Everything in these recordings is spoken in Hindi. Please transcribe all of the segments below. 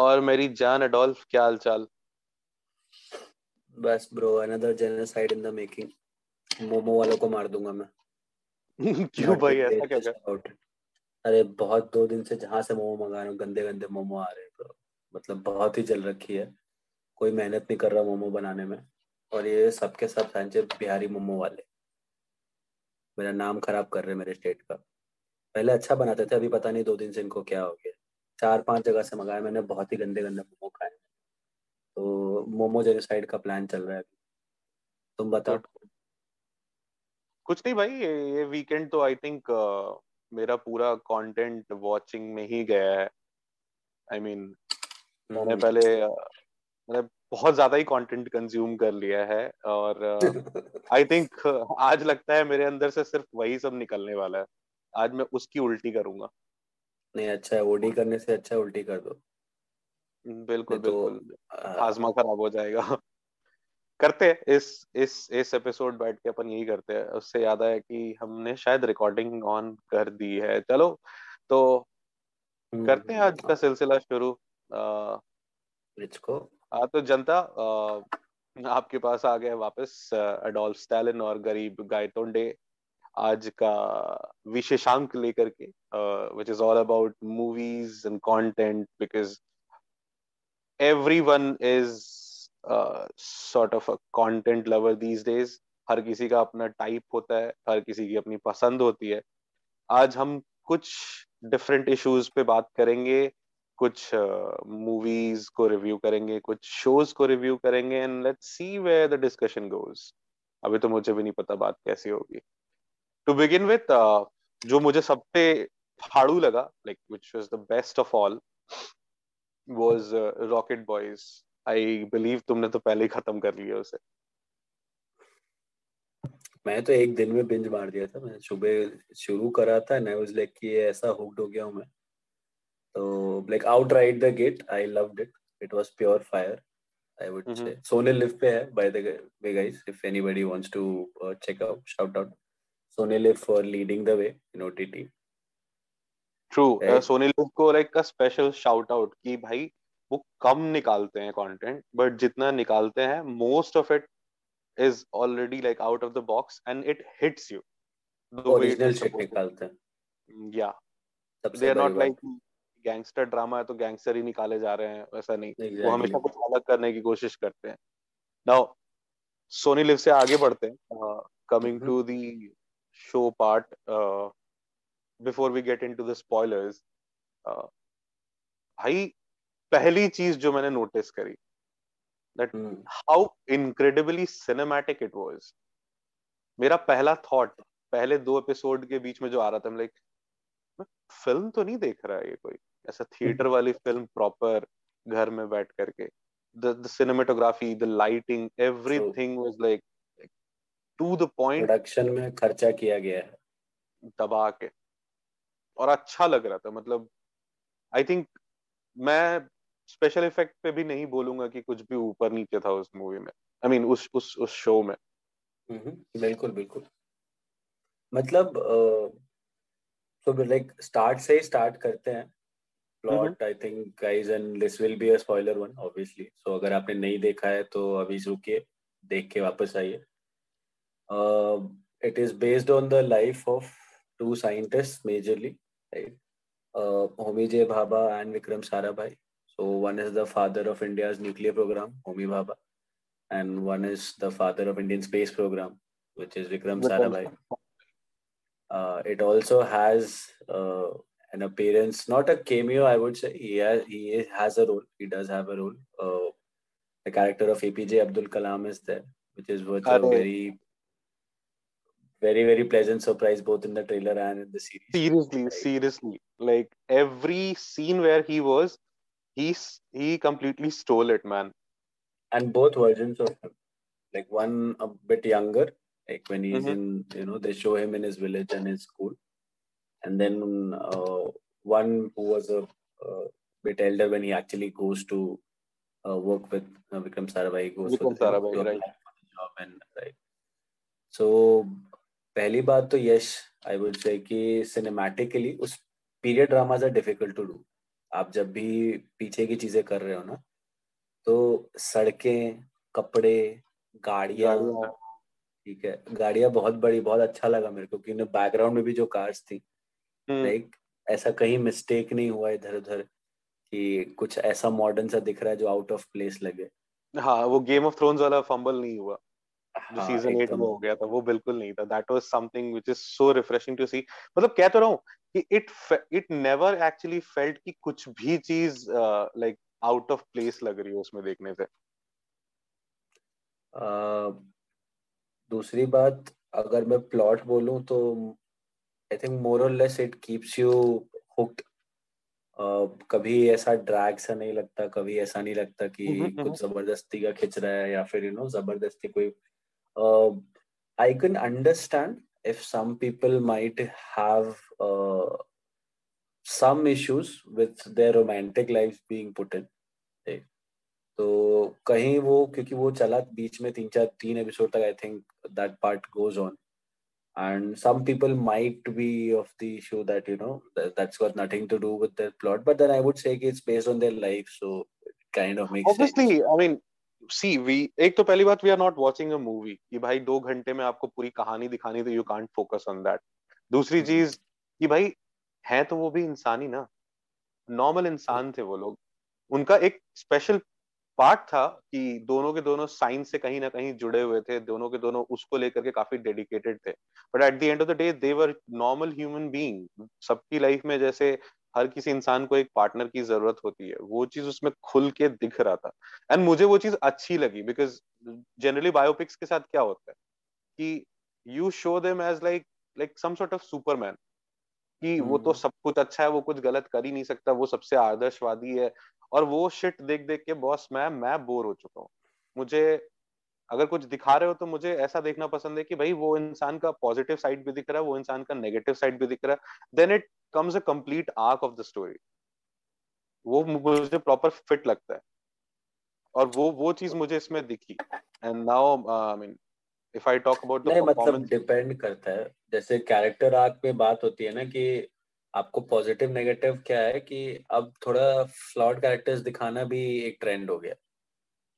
और मेरी जान एडोल्फ क्या हाल चाल बस bro another genocide in the making momo वालों को मार दूँगा मैं। क्यों भाई ऐसा क्या कर अरे बहुत दो दिन से जहाँ से मोमो मंगा रहा हूँ गंदे गंदे मोमो आ रहे हैं तो मतलब बहुत ही जल रखी है। कोई मेहनत नहीं कर रहा मोमो बनाने में। और ये सबके सब सांचे बिहारी मोमो वाले। मेरा नाम खराब कर रहे मेरे स्टेट का। पहले अच्छा बनाते थे अभी पता नहीं दो दिन से इनको क्या हो गया। चार पाँच जगह से मंगाया मैंने बहुत ही गंदे गंदे मोमो खाए। तो मोमो जेनोसाइड का प्लान चल रहा है तुम बताओ। कुछ नहीं भाई ये ये वीकेंड तो आई थिंक uh, मेरा पूरा कंटेंट वाचिंग में ही गया है। आई I मीन mean, मैंने हम्म। पहले मैंने बहुत ज़्यादा ही कंटेंट कंज्यूम कर लिया है और आई uh, थिंक uh, आज लगता है मेरे अंदर से सिर्फ़ वही सब निकलने वाला है। आज मैं उसकी उल्टी करूँगा। नहीं अच्छा है ओडी करने से अच्छा है उल्टी कर दो। बिल्कुल तो, बिल्कुल। हाजमा खराब हो जाएगा। करते हैं इस इस इस एपिसोड बैठ के अपन यही करते हैं। उससे याद आया कि हमने शायद रिकॉर्डिंग ऑन कर दी है। चलो तो हम्म, करते हैं आज का सिलसिला शुरू। हाँ तो जनता आ, आपके पास आ गए वापस अडोल्फ स्टैलिन और गरीब गायतोंडे। आज का विशेषांक लेकर के which is all about movies and content because everyone is uh, sort of a content lover these days. हर किसी का अपना टाइप होता है हर किसी की अपनी पसंद होती है। आज हम कुछ डिफरेंट इश्यूज़ पे बात करेंगे कुछ मूवीज़ uh, को रिव्यू करेंगे कुछ शोज़ को रिव्यू करेंगे and let's see where the discussion goes अभी तो मुझे भी नहीं पता बात कैसी होगी। टू बिगिन विथ जो मुझे सबसे फाड़ू लगा like which was the best of all was uh, Rocket Boys. I believe तुमने तो पहले ही खत्म कर लिया उसे मैं तो एक दिन में बिंज मार दिया था मैं सुबह शुरू करा था ना उस लाइक कि ऐसा हुक्ड हो गया हूँ मैं तो like out right the gate I loved it it was pure fire I would mm-hmm. say. Sony Live पे है by the way guys if anybody wants to uh, check out shout out Live for leading the way in OTT. True Sony LIV को लाइक का स्पेशल शाउट आउट कि भाई वो कम निकालते हैं कंटेंट बट जितना निकालते हैं most of it is already like out of the box and it hits you original shit निकालते हैं। या they are not like gangster drama है तो गैंगस्टर ही निकाले जा रहे हैं वैसा नहीं। exactly. वो हमेशा कुछ अलग करने की कोशिश करते हैं। नाउ सोनी लिव से आगे बढ़ते हैं। Coming to the show part before we get into the spoilers uh, भाई पहली चीज़ जो मैंने नोटिस करी that hmm. how incredibly cinematic it was मेरा पहला थॉट पहले दो एपिसोड के बीच में जो आ रहा था लाइक फ़िल्म तो नहीं देख रहा है ये कोई ऐसा थिएटर hmm. वाली फ़िल्म प्रॉपर घर में बैठ करके the the cinematography the lighting everything was like, to the point production में खर्चा किया गया है। दबा के। और अच्छा लग रहा था मतलब आई थिंक मैं स्पेशल इफ़ेक्ट पे भी नहीं बोलूँगा कि कुछ भी ऊपर नीचे था उस मूवी में। आई I मीन mean, उस उस उस शो में। बिल्कुल बिल्कुल। मतलब तो लाइक स्टार्ट से ही स्टार्ट करते हैं। Plot I think guys and this will be a spoiler one obviously so अगर आपने नहीं देखा है तो अभी रुकिए देख के वापस आइए। Um, it is based on the life of two scientists majorly, right? Uh, Homi J. Bhabha and Vikram Sarabhai. So one is the father of India's nuclear program, Homi Bhabha, and one is the father of Indian space program, which is Vikram Sarabhai. Uh, it also has uh, an appearance, not a cameo, I would say. He has, he has a role. He does have a role. Uh, the character of APJ Abdul Kalam is there, which is virtually very very very pleasant surprise both in the trailer and in the series seriously right? seriously like every scene where he was he's he completely stole it man and both versions of him like one a bit younger like when he's mm-hmm. in you know they show him in his village and his school and then uh, one who was a, bit elder when he actually goes to uh, work with uh, Vikram Sarabhai. He goes Vikram Sarabhai, right. job and right. So पहली बात तो यश आई वुड से कि सिनेमैटिकली उस period dramas are difficult to do आप जब भी पीछे की चीज़ें कर रहे हो ना तो सड़कें कपड़े गाड़ियाँ ठीक है गाड़ियाँ बहुत बड़ी बहुत अच्छा लगा मेरे को क्योंकि बैकग्राउंड में भी जो कार्स थी लाइक हम्म। ऐसा कहीं मिस्टेक नहीं हुआ इधर उधर कि कुछ ऐसा मॉडर्न सा दिख रहा है जो आउट ऑफ़ प्लेस लगे। हाँ वो गेम ऑफ़ थ्रोन्स वाला फंबल नहीं हुआ। जो सीज़न हाँ, एट में हो गया था वो बिल्कुल नहीं था। That was something which is so refreshing to see मतलब कह तो रहा हूँ कि it it never actually felt कि कुछ भी चीज़ लाइक आउट ऑफ़ प्लेस लग रही हो उसमें देखने से। दूसरी बात अगर मैं प्लॉट बोलूँ तो आई थिंक मोर और less it keeps you hooked कभी ऐसा ड्रैग सा नहीं लगता कभी ऐसा नहीं लगता कि हम्म, हम्म, कुछ हम्म। ज़बरदस्ती का खिंच रहा है या फिर यू नो ज़बरदस्ती कोई I can understand if some people might have uh, some issues with their romantic lives being put in तो कहीं वो क्योंकि वो चला बीच में तीन चार तीन एपिसोड तक I think that part goes on and some people might be of the issue that you know that, that's got nothing to do with their plot but then i would say it's based on their life so it kind of makes obviously sense. i mean see we एक तो पहली बात we are not watching a movie कि भाई दो घंटे में आपको पूरी कहानी दिखानी तो you can't focus on that दूसरी चीज़ कि भाई है तो वो भी इंसान ही ना। नॉर्मल इंसान थे वो लोग। उनका एक स्पेशल पार्ट था कि दोनों के दोनों साइंस से कहीं ना कहीं जुड़े हुए थे दोनों के दोनों उसको लेकर के काफ़ी डेडिकेटेड थे। But at the end of the day they were normal human being सबकी लाइफ में जैसे हर किसी इंसान को एक पार्टनर की ज़रूरत होती है। वो चीज़ उसमें खुल के दिख रहा था। एंड मुझे वो चीज़ अच्छी लगी बिकॉज़ जनरली बायोपिक्स के साथ क्या होता है कि you show them as like like some sort of Superman कि वो तो हम्म। सब कुछ अच्छा है वो कुछ गलत कर ही नहीं सकता वो सबसे आदर्शवादी है। और वो शिट देख देख के बॉस मैं मैं बोर हो चुका हूँ। मुझे अगर कुछ दिखा रहे हो तो मुझे ऐसा देखना पसंद है कि भाई वो इंसान का पॉजिटिव साइड भी दिख रहा है वो इंसान का नेगेटिव साइड भी दिख रहा है। Then it comes a complete arc of the story वो मुझे प्रॉपर फिट लगता है। और वो वो चीज़ मुझे इसमें दिखी। And now I mean if I talk about the मतलब डिपेंड करता है। जैसे कैरेक्टर आर्क पे बात होती है ना कि आपको पॉजिटिव नेगेटिव क्या है कि अब थोड़ा फ्लॉड कैरेक्टर्स दिखाना भी एक ट्रेंड हो गया।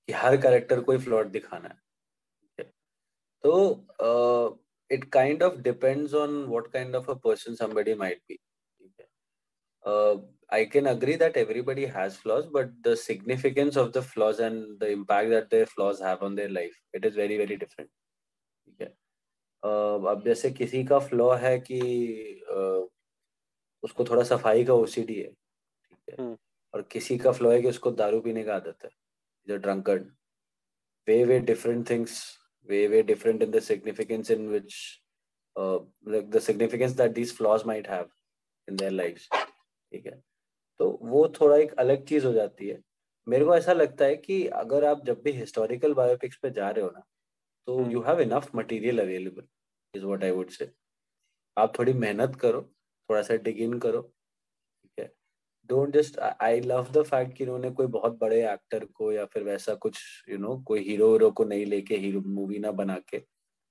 कि हर कैरेक्टर को ही फ्लॉड दिखाना है। तो it kind of depends on what kind of a person somebody might be I can agree that everybody has flaws, but the significance of the flaws and the impact that their flaws have on their life, it is very, very different. ठीक है अब जैसे किसी का फ्लॉ है कि उसको थोड़ा सफ़ाई का ओसीडी है ठीक है हम्म। और किसी का फ्लो है कि उसको दारू पीने का आदत है जो drunkard way way different things way way different in the significance in which the significance that these flaws might have in their lifes ठीक है? तो वो थोड़ा एक अलग चीज़ हो जाती है। मेरे को ऐसा लगता है कि अगर आप जब भी हिस्टोरिकल बायोपिक्स पे जा रहे हो ना तो you have enough material available is what I would say आप थोड़ी मेहनत करो थोड़ा सा डिग इन करो don't just I love the fact कि इन्होंने कोई बहुत बड़े एक्टर को या फिर वैसा कुछ यू you नो know, कोई हीरो हीरो को नहीं लेके हीरो मूवी ना बना के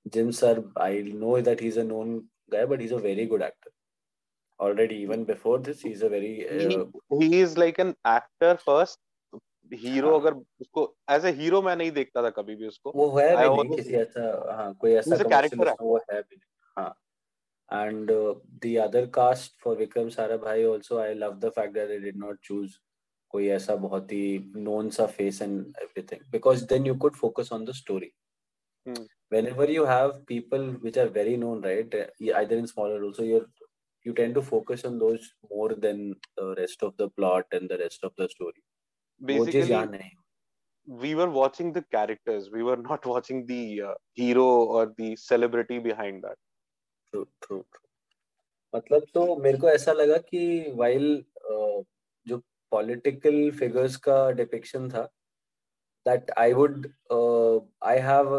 Jim Sarbh I know that he is a known guy but he's a very good actor. Already even before this he's a very uh, he, he is like an actor first. Hero हाँ. अगर उसको एज ए हीरो मैं नहीं देखता था कभी भी उसको। वो है भी नहीं किसी ऐसा हाँ कोई ऐसा कैरेक्टर है वो है भी हाँ। and uh, the other cast for Vikram Sarabhai also I love the fact that they did not choose कोई ऐसा बहुत ही known सा face and everything because then you could focus on the story. Hmm. Whenever you have people which are very known, right, either in smaller also, you you tend to focus on those more than the rest of the plot and the rest of the story. Basically, we were watching the characters. We were not watching the uh, hero or the celebrity behind that. True true मतलब तो मेरे को ऐसा लगा कि वाइल जो पॉलिटिकल फिगर्स का डिपिक्शन था that I would I have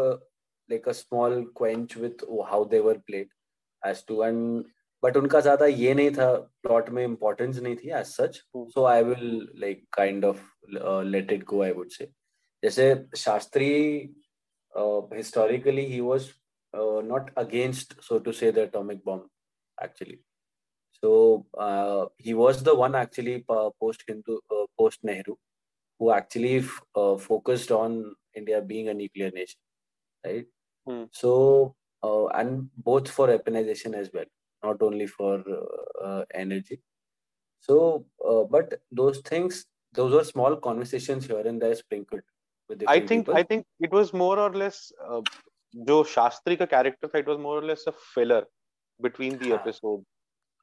like a small quench with how they were played as to and but उनका ज़्यादा ये नहीं था प्लॉट में इम्पोर्टेंस नहीं थी as such so I will like kind of let it go I would say जैसे Shastri historically he was uh, not against, so to say, the atomic bomb, actually. So uh, he was the one actually uh, post Hindu, uh, post Nehru, who actually f- uh, focused on India being a nuclear nation, right? Hmm. So uh, and both for weaponization as well, not only for energy. So, uh, but those things, those were small conversations here and there sprinkled with I think people. I think it was more or less uh, जो Shastri ka character tha, it was more or less a filler between the episode.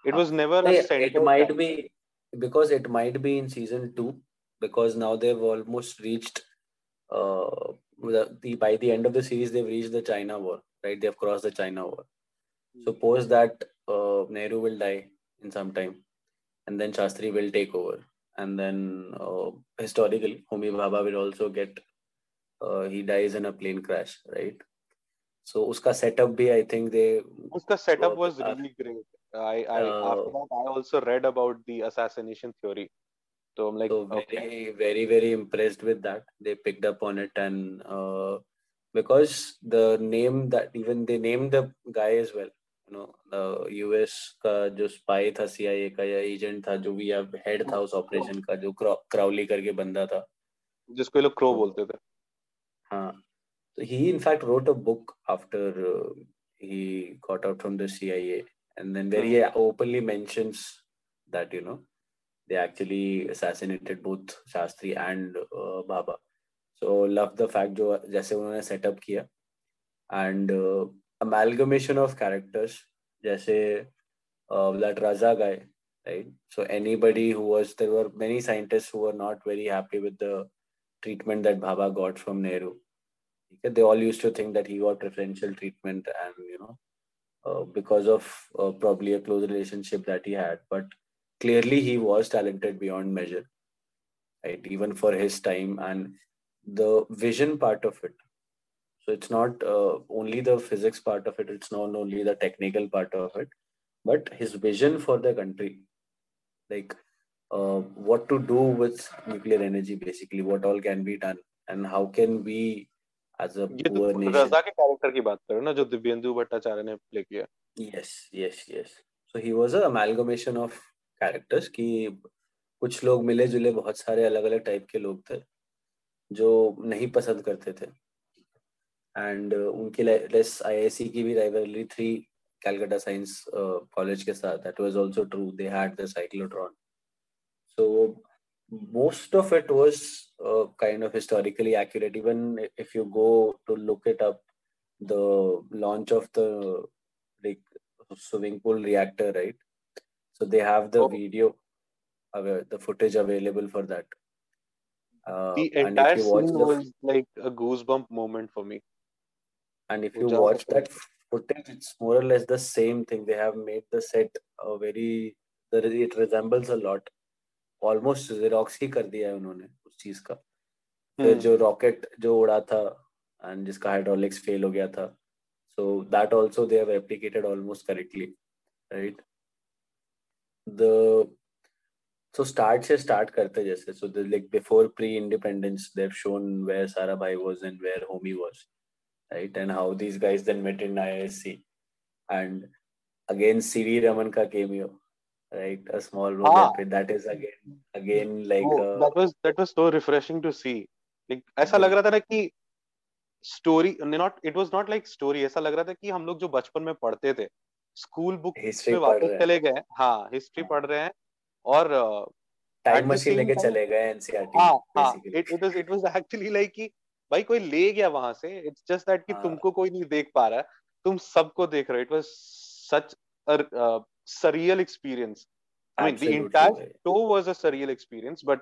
It was never a yeah, It might be because it might be in season two because now they've almost reached uh, the, by the end of the series they've reached the China war, right? They've crossed the China war. Suppose hmm. that uh, Nehru will die in some time, and then Shastri will take over, and then uh, historically Homi Baba will also get. Uh, he dies in a plane crash, right? So uska setup bhi I think they उसका setup uh, was uh, really great. I I Uh, after that I also read about the assassination theory. So I'm like so okay. very very very impressed with that they picked up on it and uh, because the name that even they named the guy as well you know the US का जो spy था CIA का या agent था जो भी या head था उस operation का जो क्राउली करके बंदा था जिसको ये लोग क्रो तो बोलते थे हाँ so he in fact wrote a book after uh, he got out from the CIA and then where he openly mentions that you know they actually assassinated both Shastri and uh, Baba. So love the fact जो जैसे उन्होंने setup किया and uh, amalgamation of characters जैसे uh, that Raza guy right so anybody who was there were many scientists who were not very happy with the treatment that Baba got from Nehru Okay, they all used to think that he got preferential treatment and you know uh, because of uh, probably a close relationship that he had. But clearly he was talented beyond measure right? Even for his time and the vision part of it. So it's not uh, only the physics part of it. It's not only the technical part of it but his vision for the country. Like uh, what to do with nuclear energy basically what all can be done and how can we तो poor तुम nation. रजा के कैरेक्टर की बात कर रहे हो ना जो दिव्येंदु भट्टाचार्य ने प्ले किया। Yes yes yes. So he was a amalgamation of characters कि कुछ लोग मिले जुले बहुत सारे अलग अलग टाइप के लोग थे जो नहीं पसंद करते थे। एंड उनकी लेस आईआईसी की भी राइवलरी थी कैलकाटा साइंस कॉलेज के साथ। That was also true they had the cyclotron so most of it was uh, kind of historically accurate. Even if you go to look it up, the launch of the like, swimming pool reactor, right? So they have the oh. video, uh, the footage available for that. Uh, the entire scene the, was like a goosebump moment for me. And if you watch that footage, it's more or less the same thing. They have made the set a very it resembles a lot almost xerox ही कर दिया है उन्होंने उस चीज़ का। फिर Hmm. जो रॉकेट जो उड़ा था एंड जिसका हाइड्रोलिक्स फेल हो गया था so that also they have replicated almost correctly right the so start से स्टार्ट करते जैसे so like before pre independence they have shown where Sarabhai was and where Homi was right? And how these guys then met in ISC and again CV Raman ka cameo. Right a small role हाँ. there that is again again like वो uh, that was that was so refreshing to see like ऐसा लग रहा था ना कि story not it was not like story ऐसा लग रहा था कि हम लोग जो बचपन में पढ़ते थे स्कूल बुक हिस्ट्री वापस चले गए हाँ हिस्ट्री. पढ़ रहे हैं और uh, टाइम मशीन लेके चले गए एनसीईआरटी हाँ हाँ it it was it was actually like कि भाई कोई ले गया वहाँ से इट्स जस्ट दैट कि हाँ. तुमको कोई नहीं देख पा रहा है तुम सबको देख रहे हो it was such surreal experience. I mean the entire show was a surreal experience but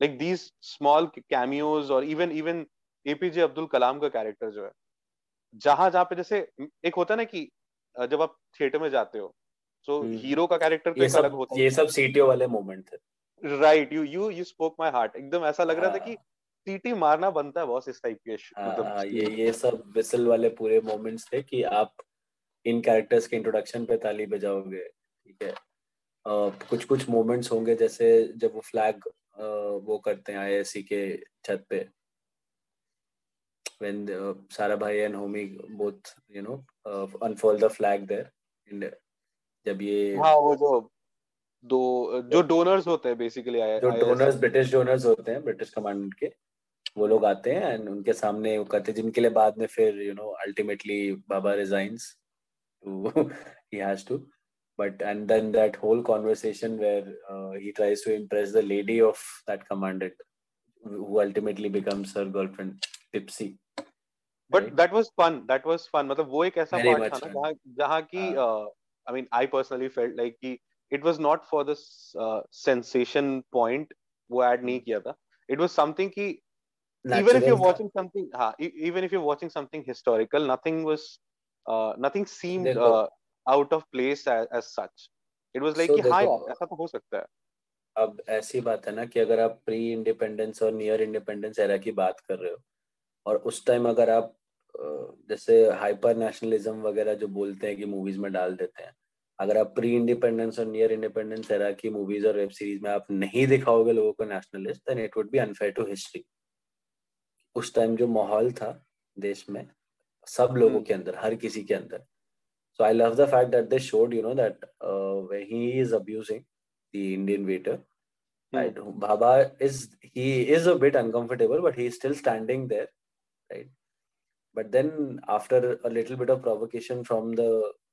like these small cameos or even even APJ Abdul Kalam का कैरेक्टर जो है जहाँ जहाँ पे जैसे एक होता है ना कि जब आप थिएटर में जाते हो तो हम्म. हीरो का कैरेक्टर तो अलग होता ये सब सीटीओ वाले मोमेंट थे। है right you you you spoke my heart एकदम ऐसा लग रहा था हाँ. कि सीटी मारना बनता है बॉस इस टाइप के हाँ, मतलब हाँ, ये ये सब विसल वाले पूरे मोमेंट्स थे कि आप इन कैरेक्टर्स के इंट्रोडक्शन पे ताली बजाओगे ठीक है? uh, कुछ कुछ मोमेंट्स होंगे जैसे जब वो फ्लैग वो करते हैं आईएससी के छत पे। When uh, Sarabhai and Homi both you know uh, unfold the flag there and जब ये हाँ वो जो दो जो डोनर्स होते हैं बेसिकली जो डोनर्स ब्रिटिश डोनर्स होते हैं ब्रिटिश कमांड के वो लोग आते हैं एंड उनके सामने वो करते जिनके लिए बाद में फिर you know ultimately Bhabha resigns He has to but and then that whole conversation where uh, he tries to impress the lady of that commandant who ultimately becomes her girlfriend tipsy but right? that was fun that was fun मतलब वो एक ऐसा part था ना जहाँ जहाँ की I mean I personally felt like कि it was not for the uh, sensation point वो add नहीं किया था it was something कि even if you're watching something हाँ even if you're watching something historical nothing was uh, nothing seemed uh, out of place as, as such. It was like so कि हाँ ऐसा तो हो सकता है. अब ऐसी बात है ना कि अगर आप प्री इंडिपेंडेंस और नियर इंडिपेंडेंस एरा की बात कर रहे हो और उस टाइम अगर आप जैसे हाइपर नेशनलिज्म वगैरह जो बोलते हैं कि मूवीज़ में डाल देते हैं अगर आप प्री इंडिपेंडेंस और नियर इंडिपेंडेंस एरा की मूवीज़ और वेब सीरीज़ में आप नहीं दिखाओगे लोगों को nationalist then it would be unfair to history उस टाइम जो माहौल था देश में सब लोगों के अंदर हर किसी के अंदर। So I love the fact that they showed you know that way he is abusing the Indian waiter right Bhabha is he is a bit uncomfortable but he is still standing there right but then after a little bit of provocation from the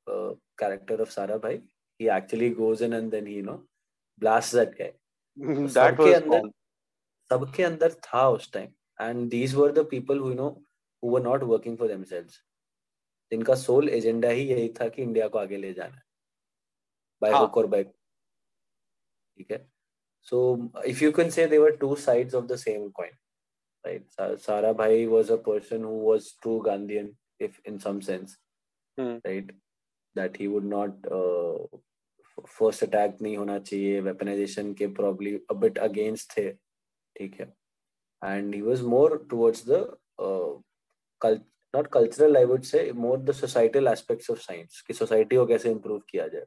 character of Sarabhai he actually goes in and then he no blast that guy सबके अंदर सबके अंदर था उस time and these were the people who you know who were not working for themselves जिनका सोल एजेंडा ही यही था कि इंडिया को आगे ले जाना बाय हुक और बाय ठीक है so if you can say they were two sides of the same coin right sara bhai was a person who was true gandhian if in some sense hmm. right that he would not uh, first attack नहीं होना चाहिए वेपनाइजेशन के प्रॉब्ली अ बिट अगेंस्ट थे ठीक है and he was more towards the uh, cult not cultural i would say more the societal aspects of science कि society को कैसे improve किया जाए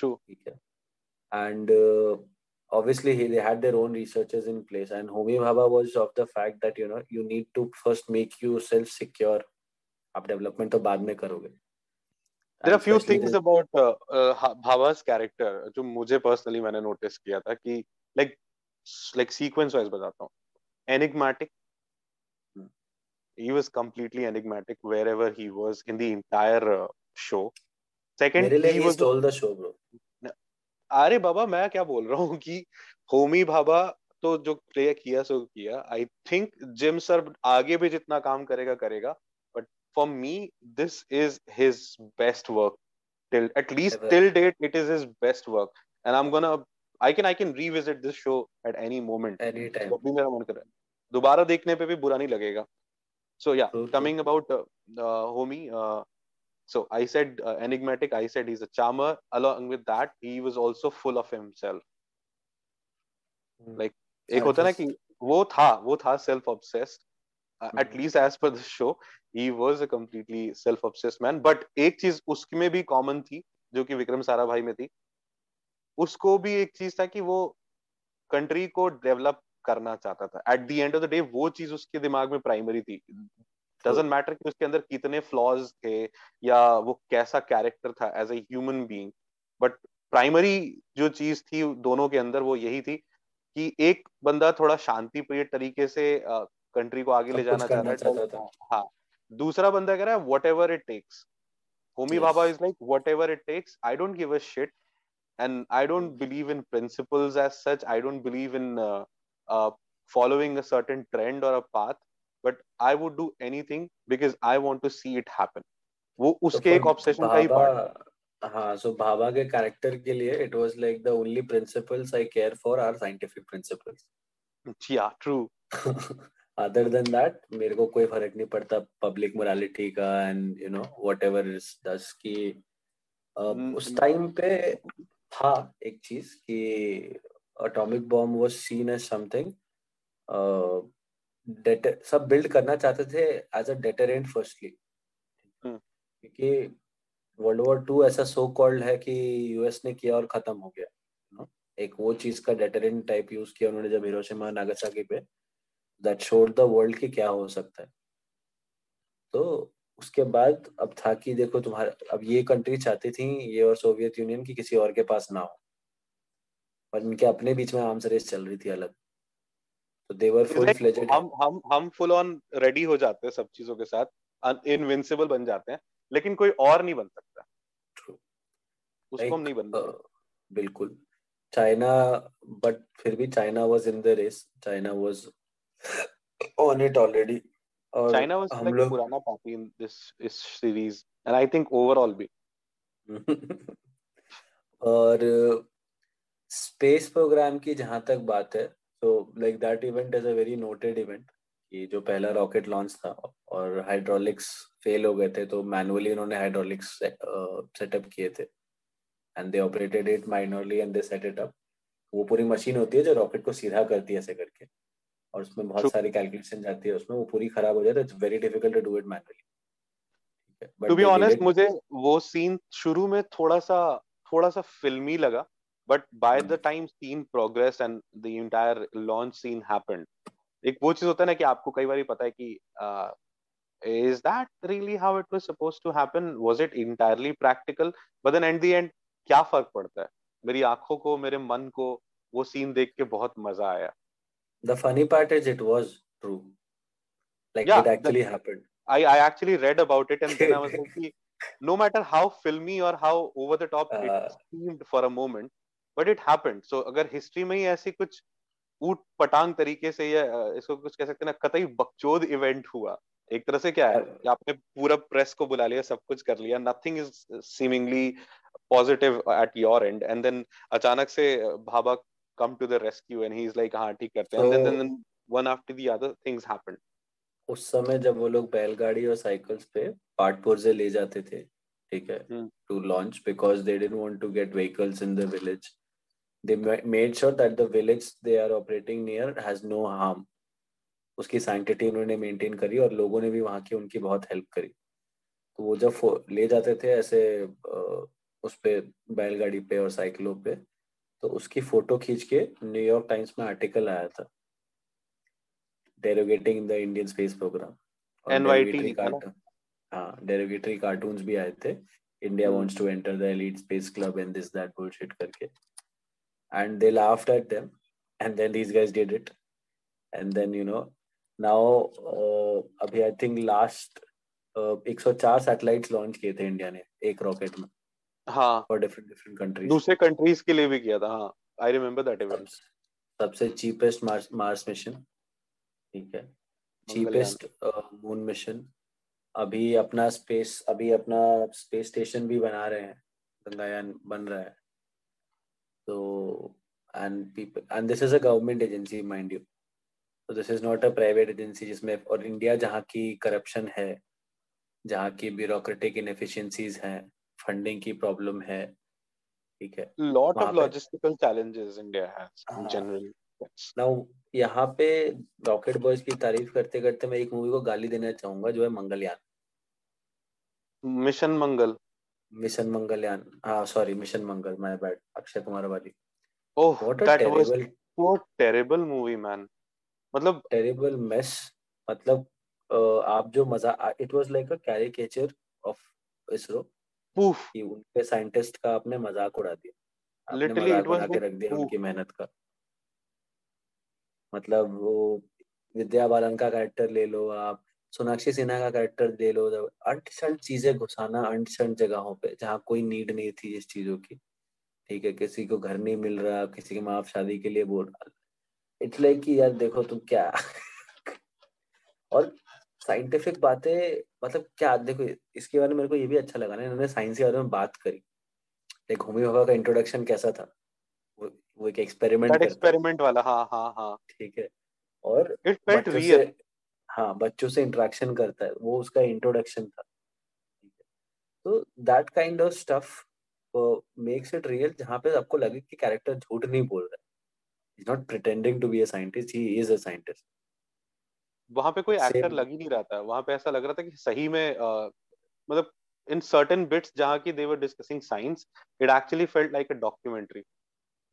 true ठीक है and uh, obviously they had their own researchers in place and homi bhabha was of the fact that you know you need to first make yourself secure आप डेवलपमेंट तो बाद में करोगे there are few things about uh, uh, bhaba's character जो मुझे personally मैंने notice किया था कि like like sequence wise बताता हूँ enigmatic. He was completely enigmatic wherever he was in the entire uh, show. Second, he was stole the show, bro. अरे बाबा मैं क्या बोल रहा हूँ कि होमी भाबा तो जो प्ले किया सो किया आई थिंक जिम सर आगे भी जितना काम करेगा करेगा but for me this is his best work till at least Ever. till date it is his best work and i'm gonna i can i can revisit this show at any moment any anytime जब भी मेरा मन करे दोबारा देखने पे भी बुरा नहीं लगेगा so yeah okay. coming about uh, uh, homie uh, so i said uh, enigmatic i said he's a charmer along with that he was also full of himself mm. like एक होता ना कि वो था वो था self obsessed at least as per the show he was a completely self obsessed man but एक चीज़ उसमें भी कॉमन थी जो कि विक्रम साराभाई में थी उसको भी एक चीज़ था कि वो कंट्री को डेवलप करना चाहता था। At the end of the day वो चीज़ उसके दिमाग में प्राइमरी थी। डजेंट मैटर कि उसके अंदर कितने फ्लॉज थे या वो कैसा कैरेक्टर था as a human being but primary जो चीज़ थी दोनों के अंदर वो यही थी कि एक बंदा थोड़ा शांति प्रिय तरीके से कंट्री को आगे ले जाना चाह रहा है हाँ। दूसरा बंदा कह रहा है whatever it takes Homi Bhabha is like whatever it takes I don't give a shit and i don't believe in principles as such. I don't believe in uh, uh, following a certain trend or a path but i would do anything because i want to see it happen. वो उसके एक ऑब्सेशन का ही पार्ट हाँ। सो भाभा के कैरेक्टर के लिए it was like the only principles I care for are scientific principles या ट्रू अदर देन दैट मेरे को कोई फ़र्क नहीं पड़ता पब्लिक मोरालिटी का and you know whatever is दस की उस टाइम पे था एक चीज़ कि atomic bomb was seen as something uh, सब बिल्ड करना चाहते थे एज अ डेटरेंट फर्स्टली क्योंकि वर्ल्ड वॉर टू ऐसा सो कॉल्ड है कि यूएस ने किया और खत्म हो गया you know? एक वो चीज़ का डेटरेंट टाइप यूज़ किया उन्होंने जब हिरोशिमा नागासाकी पे दैट शोड द वर्ल्ड कि क्या हो सकता है। तो उसके बाद अब था कि देखो तुम्हारा अब ये कंट्री चाहती थी ये और सोवियत यूनियन की किसी और के पास ना हो। पर इनके अपने बीच में आर्म्स रेस चल रही थी अलग। तो दे वर फुल फ्लेजेड हम हम हम फुल ऑन रेडी हो जाते हैं सब चीज़ों के साथ इनविंसिबल बन जाते हैं लेकिन कोई और नहीं बन सकता। उसको like, हम नहीं बन uh, बिल्कुल। चाइना बट फिर भी China was in the race China was on it already और चाइना वाज लाइक लोग... पुराना पार्टी इन दिस इस series and I think overall भी। और स्पेस प्रोग्राम की जहाँ तक बात है तो like that event is a very noted event कि जो पहला रॉकेट लॉन्च था और हाइड्रोलिक्स फेल हो गए थे तो मैनुअली उन्होंने हाइड्रोलिक्स सेटअप किए थे। And they operated it minorly and they set it up वो पूरी मशीन होती है जो रॉकेट को सीधा करती है ऐसे करके। और उसमें बहुत सारी कैलकुलेशन जाती है उसमें वो पूरी खराब हो जाए तो it's very difficult to do it manually to be honest मुझे वो सीन शुरू में थोड़ा सा थोड़ा सा फिल्मी लगा। But by the time scene progress and the entire launch scene happened एक वो चीज़ होता है ना कि आपको कई बार पता है कि is that really how it was suppose to happen was it entirely practical but then and the end क्या फ़र्क पड़ता है? मेरी आँखों को मेरे मन को वो सीन देख के बहुत मज़ा आया। The funny part is it was true like it actually happened I I actually read about it and then I was like no matter how फिल्मी और how over the top it seemed for a moment but it happened. So अगर हिस्ट्री में ही ऐसी कुछ ऊट पटांग तरीके से या इसको कुछ कह सकते हैं ना कतई बकचोद इवेंट हुआ एक तरह से क्या है? कि आपने पूरा प्रेस को बुला लिया सब कुछ कर लिया nothing is seemingly positive at your end and then अचानक से Bhabha come to the rescue and he is like हाँ ठीक करते हैं. And then one after the other things happened उस समय जब वो लोग बैलगाड़ी और साइकिल्स पे पाटपुर से ले जाते थे ठीक है to launch because they didn't want to get vehicles in the village they made sure that the village they are operating near has no harm. उसकी सैंक्टिटी उन्होंने मेंटेन करी और लोगों ने भी वहाँ की उनकी बहुत हेल्प करी। तो वो जब ले जाते थे ऐसे उस पे बैलगाड़ी पे और साइकिलों पे तो उसकी फ़ोटो खींच के न्यूयॉर्क टाइम्स में आर्टिकल आया था। Derogating the Indian space program NYT हाँ डेरोगेटरी कार्टून्स भी आए थे। India wants to enter the elite space club and this that bullshit करके। And they laughed at them and then these guys did it. And then you know now uh, अभी आई थिंक लास्ट एक सौ चार सैटेलाइट्स लॉन्च किए थे इंडिया ने एक रॉकेट में हाँ। फॉर डिफरेंट डिफरेंट कंट्रीज़ दूसरे कंट्रीज़ के लिए भी किया था हाँ। आई रिमेम्बर दैट इवेंट सबसे चीपेस्ट मार्स मार्स मिशन ठीक है? चीपेस्ट मून मिशन अभी अपना स्पेस अभी अपना स्पेस स्टेशन भी बना रहे हैं गंगायान बन रहा है। So, and people, and this is a government agency, mind you. So this is not a private agency जिसमें और इंडिया जहाँ की करप्शन है जहाँ की ब्यूरोक्रेटिक इनएफिशिएंसीज हैं फंडिंग की प्रॉब्लम है ठीक है? Lot of logistical challenges India has in general now यहाँ पे रॉकेट बॉयज़ की तारीफ़ करते करते मैं एक मूवी को गाली देना चाहूँगा जो है मंगलयान। मिशन मंगल मिशन मंगलयान हाँ sorry mission Mangal my bad Akshay Kumar वाली. ओह that was so terrible movie man मतलब टेरिबल मेस मतलब आप जो मज़ा it was like a caricature of ISRO. Poof कि उनके साइंटिस्ट का आपने मज़ाक उड़ा दिया. लिटरली इट वाज रख दिया उनकी मेहनत का. मतलब वो विद्या बालन का कैरेक्टर ले लो आप सोनाक्षी सिन्हा का कैरेक्टर दे लो अंट शंट चीज़ें घुसाना अंट जगहों पे जहाँ कोई नीड नहीं थी इस चीज़ों की। ठीक है किसी को घर नहीं मिल रहा किसी के माँ शादी के लिए बोल रहा। इट्स लाइक कि यार देखो तुम क्या और साइंटिफिक बातें मतलब क्या देखो इसके बारे में मेरे को ये भी अच्छा लगा ना इन्होंने साइंस के बारे में बात करी। लाइक होमी भाभा का इंट्रोडक्शन कैसा था? वो वो एक एक्सपेरिमेंट एक्सपेरिमेंट वाला हाँ हाँ हाँ। ठीक है और इट फेल्ट रियल हाँ बच्चों से इंटरेक्शन करता है वो उसका इंट्रोडक्शन था। तो that kind of stuff makes it real जहाँ पे आपको लगे कि कैरेक्टर झूठ नहीं बोल रहा है। Is not pretending to be a scientist he is a scientist वहाँ पे कोई एक्टर लग ही नहीं रहा था। वहाँ पे ऐसा लग रहा था कि सही में uh, मतलब इन सर्टेन बिट्स जहाँ की they were discussing science it actually felt like a documentary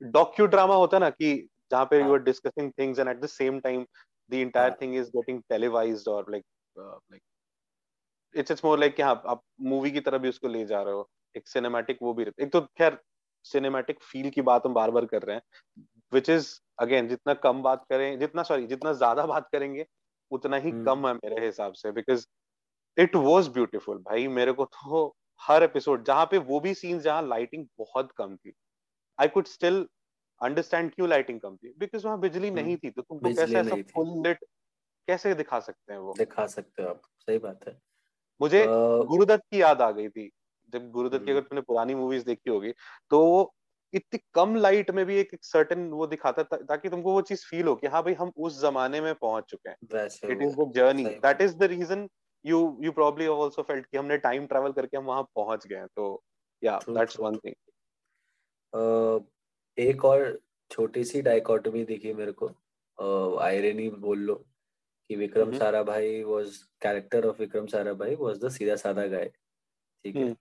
docudrama होता ना कि जहाँ पे you are discussing things and at the same time the entire yeah. thing is getting televised or like uh, like it's it's more like हाँ आप मूवी की तरह भी उसको ले जा रहे हो एक सिनेमैटिक वो भी एक तो खैर सिनेमैटिक फील की बात हम बार बार कर रहे हैं विच इज़ अगेन जितना कम बात करें जितना सॉरी जितना ज़्यादा बात करेंगे उतना ही hmm. कम है मेरे हिसाब से बिकॉज़ इट वॉज़ ब्यूटिफुल भाई मेरे को तो हर एपिसोड जहाँ पे वो भी सीन्स जहाँ लाइटिंग बहुत कम थी आई कुड स्टिल अंडरस्टैंड क्यों लाइटिंग कम थी? बिकॉज़ वहाँ बिजली hmm. नहीं थी तो तुमको कैसे ऐसा फुल लिट कैसे दिखा सकते हैं वो? दिखा सकते हो आप सही बात है। मुझे गुरुदत्त की याद आ गई थी। जब गुरुदत्त की अगर तुमने पुरानी मूवीज़ देखी होगी तो वो इतनी कम लाइट में भी एक सर्टेन वो दिखाता ता, ताकि तुमको वो चीज़ फील हो कि हाँ भाई हम उस जमाने में पहुँच चुके हैं। It is the journey that is the reason you you probably also felt कि हमने टाइम ट्रैवल करके हम वहाँ पहुँच गए तो या दैट्स वन थिंग एक और छोटी सी डाइकोटमी दिखी मेरे को आयरनी बोल लो कि विक्रम mm-hmm. सारा भाई was character of Vikram Sarabhai was the सीधा साधा गाय ठीक है? mm.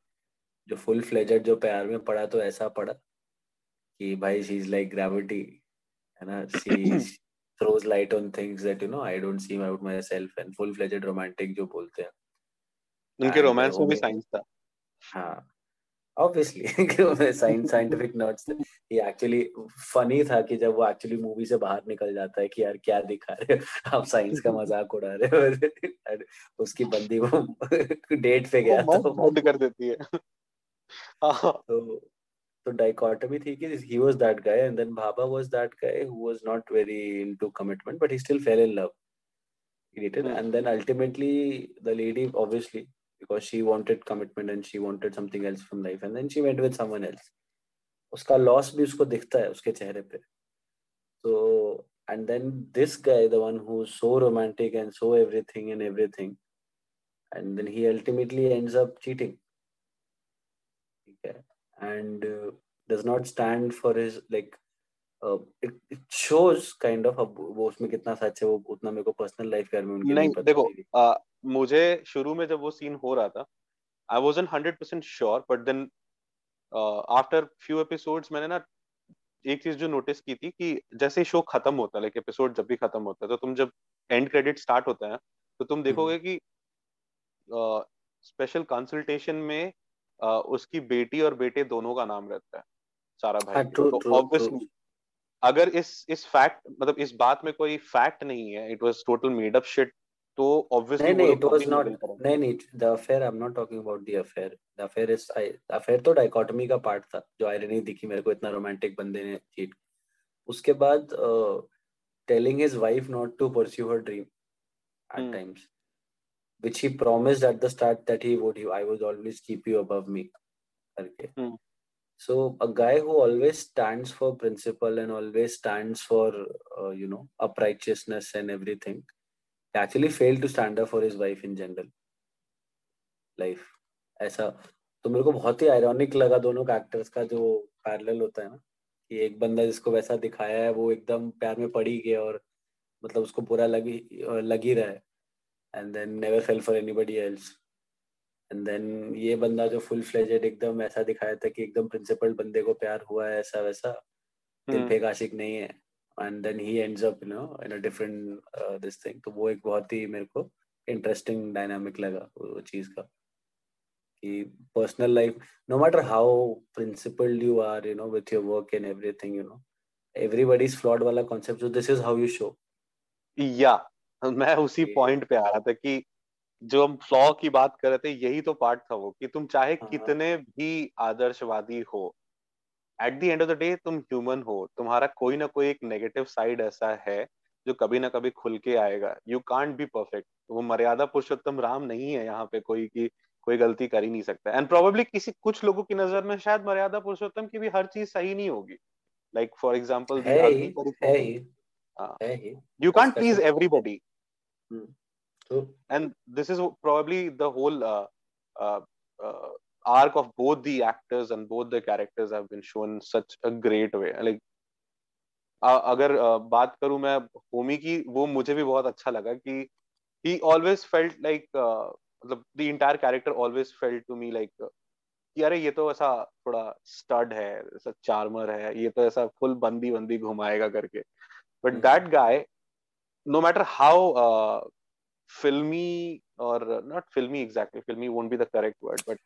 जो फुल फ्लेजेड जो प्यार में पड़ा तो ऐसा पड़ा कि भाई शी इज़ लाइक ग्रेविटी है ना? She throws light on things that you know I don't see out myself and full fledged romantic जो बोलते हैं। उनके रोमांस में भी साइंस था। हाँ। ऑब्वियसली साइंस साइंटिफिक नर्ड्स ये एक्चुअली फनी था कि जब वो एक्चुअली मूवी से बाहर निकल जाता है कि यार क्या दिखा रहे हो? आप साइंस का मज़ाक उड़ा रहे हो। उसकी बंदी वो डेट पे गया तो बंद कर देती है। तो तो डाइकोटमी थी कि he was that guy and then Bhabha was that guy who was not very into commitment but he still fell in love and then ultimately the lady obviously because she wanted commitment and she wanted something else from life and then she went with someone else उसका लॉस भी उसको दिखता है उसके चेहरे पे so and then this guy the one who's so romantic and so everything and everything and then he ultimately ends up cheating okay and uh, does not stand for his like uh, it, it shows वो उसमें कितना सच है वो उतना मेरे को पर्सनल लाइफ के में उनके नहीं, नहीं देखो आ, मुझे शुरू में जब वो सीन हो रहा था I wasn't 100% sure but then after few episodes मैंने ना एक चीज़ जो नोटिस की थी कि जैसे शो खत्म होता है लाइक एपिसोड जब भी खत्म होता है तो तुम जब एंड क्रेडिट स्टार्ट होता है तो तुम देखोगे कि स्पेशल uh, कंसल्टेशन में उसकी बेटी और बेटे दोनों का नाम रहता है सारा भाई हाँ, तो ऑब्वियसली अगर इस इस फैक्ट मतलब इस बात में कोई फैक्ट नहीं है it was total made up shit तो ऑब्वियसली नहीं इट वाज नॉट नहीं नहीं the affair I am not talking about the affair the affair is affair तो डाइकोटमी का पार्ट था जो आयरनी दिखी मेरे को इतना रोमांटिक बंदे ने चीट उसके बाद telling his wife not to pursue her dream at times which he promised at the start that he would. He, I would always keep you above me. Okay. Hmm. So a guy who always stands for principle and always stands for uh, you know uprightness and everything, actually failed to stand up for his wife in general. Life ऐसा तो मेरे को बहुत ही आयरॉनिक लगा दोनों एक्टर्स का जो पैरेलल होता है ना कि एक बंदा जिसको वैसा दिखाया है वो एकदम प्यार में पड़ी गया और मतलब उसको पूरा लगी लगी रहा है and then never fell for anybody else and then ये बंदा जो फुल फ्लेजेड एकदम ऐसा दिखाया था कि एकदम प्रिंसिपल बंदे को प्यार हुआ है ऐसा वैसा दिल फेक आशिक नहीं है। And then he ends up you know in a different this thing तो वो एक बहुत ही मेरे को इंटरेस्टिंग डायनामिक लगा वो चीज़ का। कि personal life no matter how principled you are you know with your work and everything you know everybody is flawed वाला concept so this is how you show या मैं उसी पॉइंट पे आ रहा था कि जो हम फ्लॉ की बात कर रहे थे यही तो पार्ट था वो कि तुम चाहे हाँ। कितने भी आदर्शवादी हो at the end of the day तुम ह्यूमन हो तुम्हारा कोई ना कोई एक नेगेटिव साइड ऐसा है जो कभी ना कभी खुल के आएगा। यू कांट बी परफेक्ट वो मर्यादा पुरुषोत्तम राम नहीं है यहाँ पे कोई की कोई गलती कर ही नहीं सकता। एंड प्रोबेबली किसी कुछ लोगों की नज़र में शायद मर्यादा पुरुषोत्तम की भी हर चीज़ सही नहीं होगी। Like for example you can't please hmm. True. and this is probably the whole uh, uh, uh, arc of both the actors and both the characters have been shown such a great way like अगर बात करूँ मैं होमी की वो मुझे भी बहुत अच्छा लगा कि ही ऑलवेज फेल्ट लाइक मतलब the entire character always felt to me like कि अरे ये तो ऐसा थोड़ा स्टड है ऐसा चार्मर है ये तो ऐसा फुल बंदी बंदी घुमाएगा करके But mm-hmm. that guy, no matter uh, or uh, not filmy exactly, filmy won't be the correct word, but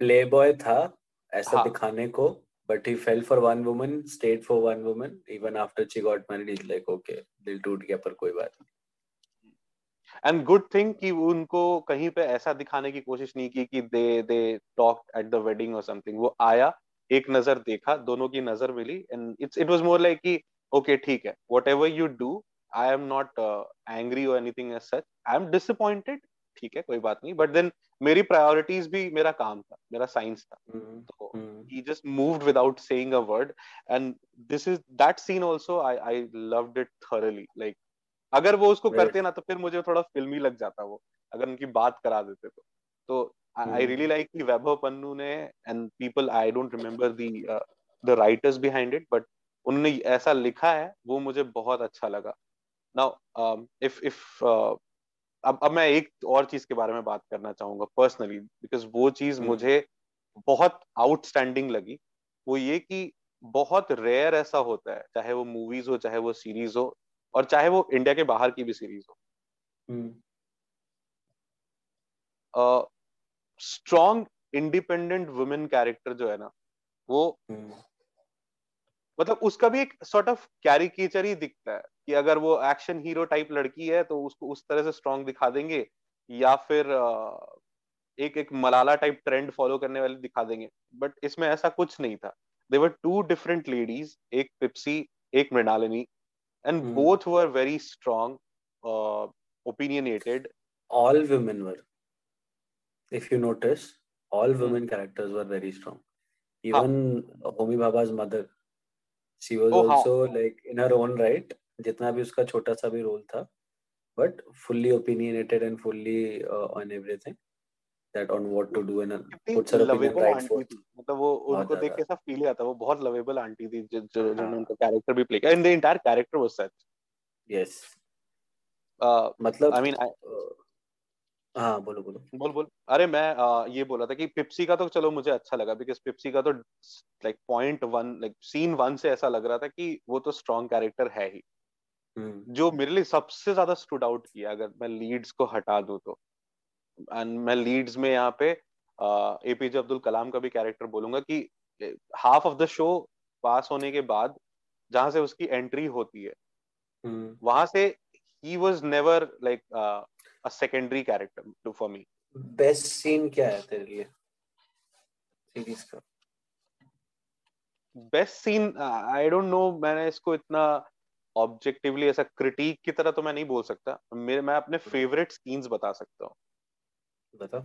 playboy था ऐसा हाँ. दिखाने को but he fell for one woman stayed for one woman even after she got married he's like okay दिल टूट गया पर कोई बात नहीं एंड गुड थिंग कि उनको कहीं पे ऐसा दिखाने की कोशिश नहीं की कि they they talk at the wedding और समथिंग वो आया एक नज़र देखा दोनों की नज़र मिली and it's it was more like कि ओके ठीक है whatever you do I am not angry और anything as such I am disappointed ठीक है कोई बात नहीं बट देन मेरी प्रायोरिटीज भी मेरा काम था मेरा साइंस था। mm-hmm. तो he just moved without saying a word and this is that scene also I I loved it thoroughly like अगर वो उसको करते ना तो फिर मुझे थोड़ा फिल्मी लग जाता वो अगर उनकी बात करा देते तो। तो आई रियली लाइक कि वैभव पन्नू ने and people I don't remember the the writers behind it but उन्होंने ऐसा लिखा है वो मुझे बहुत अच्छा लगा। नाउ इफ़ इफ़ अब अब मैं एक और चीज़ के बारे में बात करना चाहूँगा पर्सनली बिकॉज़ वो चीज़ hmm. मुझे बहुत आउटस्टैंडिंग लगी वो ये कि बहुत रेयर ऐसा होता है चाहे वो मूवीज़ हो चाहे वो सीरीज़ हो और चाहे वो इंडिया के बाहर की भी सीरीज़ हो स्ट्रॉन्ग इंडिपेंडेंट वुमेन कैरेक्टर जो है ना वो hmm. मतलब उसका भी एक सॉर्ट ऑफ़ कैरिकेचर ही दिखता है कि अगर वो एक्शन हीरो टाइप लड़की है तो उसको उस तरह से स्ट्रॉन्ग दिखा देंगे या फिर एक एक मलाला टाइप ट्रेंड फॉलो करने वाले दिखा देंगे। बट इसमें ऐसा कुछ नहीं था। They were two different ladies एक पिप्सी एक Mrinalini and both were very strong opinionated all women were if you notice all women characters were very strong even Homi Bhabha's mother she was also like in her own right जितना भी उसका छोटा सा भी रोल था but fully opinionated and fully uh, on everything that on what to do and puts her opinion right forth मतलब वो उनको देख के ऐसा फील आता वो बहुत लवेबल आंटी थी जो जो जिन्होंने उनका कैरेक्टर भी प्ले किया। And the entire character was such yes मतलब आई मीन हाँ बोलो बोलो। बोल बोल। अरे मैं uh, ये बोला था कि पिप्सी का तो चलो मुझे अच्छा लगा बिकॉज़ पिप्सी का तो like point one like scene one से ऐसा लग रहा था कि वो तो स्ट्रॉन्ग कैरेक्टर है ही. जो मेरे लिए सबसे ज़्यादा स्टूड आउट किया अगर मैं लीड्स को हटा दूँ तो। एंड मैं लीड्स में यहाँ पे एपीजे अब्दुल कलाम का भी कैरेक्टर बोलूँगा कि half of the show pass होने के बाद जहाँ से उसकी एंट्री होती है hmm. वहाँ से ही was never like a secondary character to for me best scene क्या है तेरे लिए? सीरीज़ का। Best scene I don't know मैंने इसको इतना ऑब्जेक्टिवली ऐसा क्रिटिक की तरह तो मैं नहीं बोल सकता। मेरे मैं अपने फेवरेट सीन्स बता सकता हूँ। बता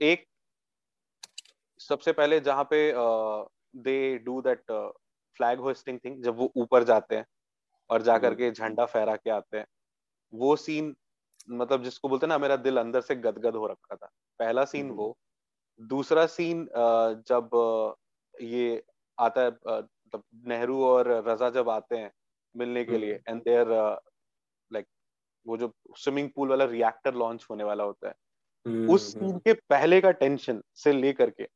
एक सबसे पहले जहाँ पे they do that flag hosting thing जब वो ऊपर जाते हैं और जा हम्म। करके झंडा फहरा के आते हैं वो सीन मतलब जिसको बोलते हैं ना मेरा दिल अंदर से गदगद हो रखा था। पहला सीन हम्म। वो दूसरा सीन जब ये आता है मतलब नेहरू और रजा जब आते हैं मिलने के लिए एंड देयर लाइक वो जो स्विमिंग पूल वाला रिएक्टर लॉन्च होने वाला होता है hmm, उस सीन हम्म। के पहले का टेंशन से लेकर के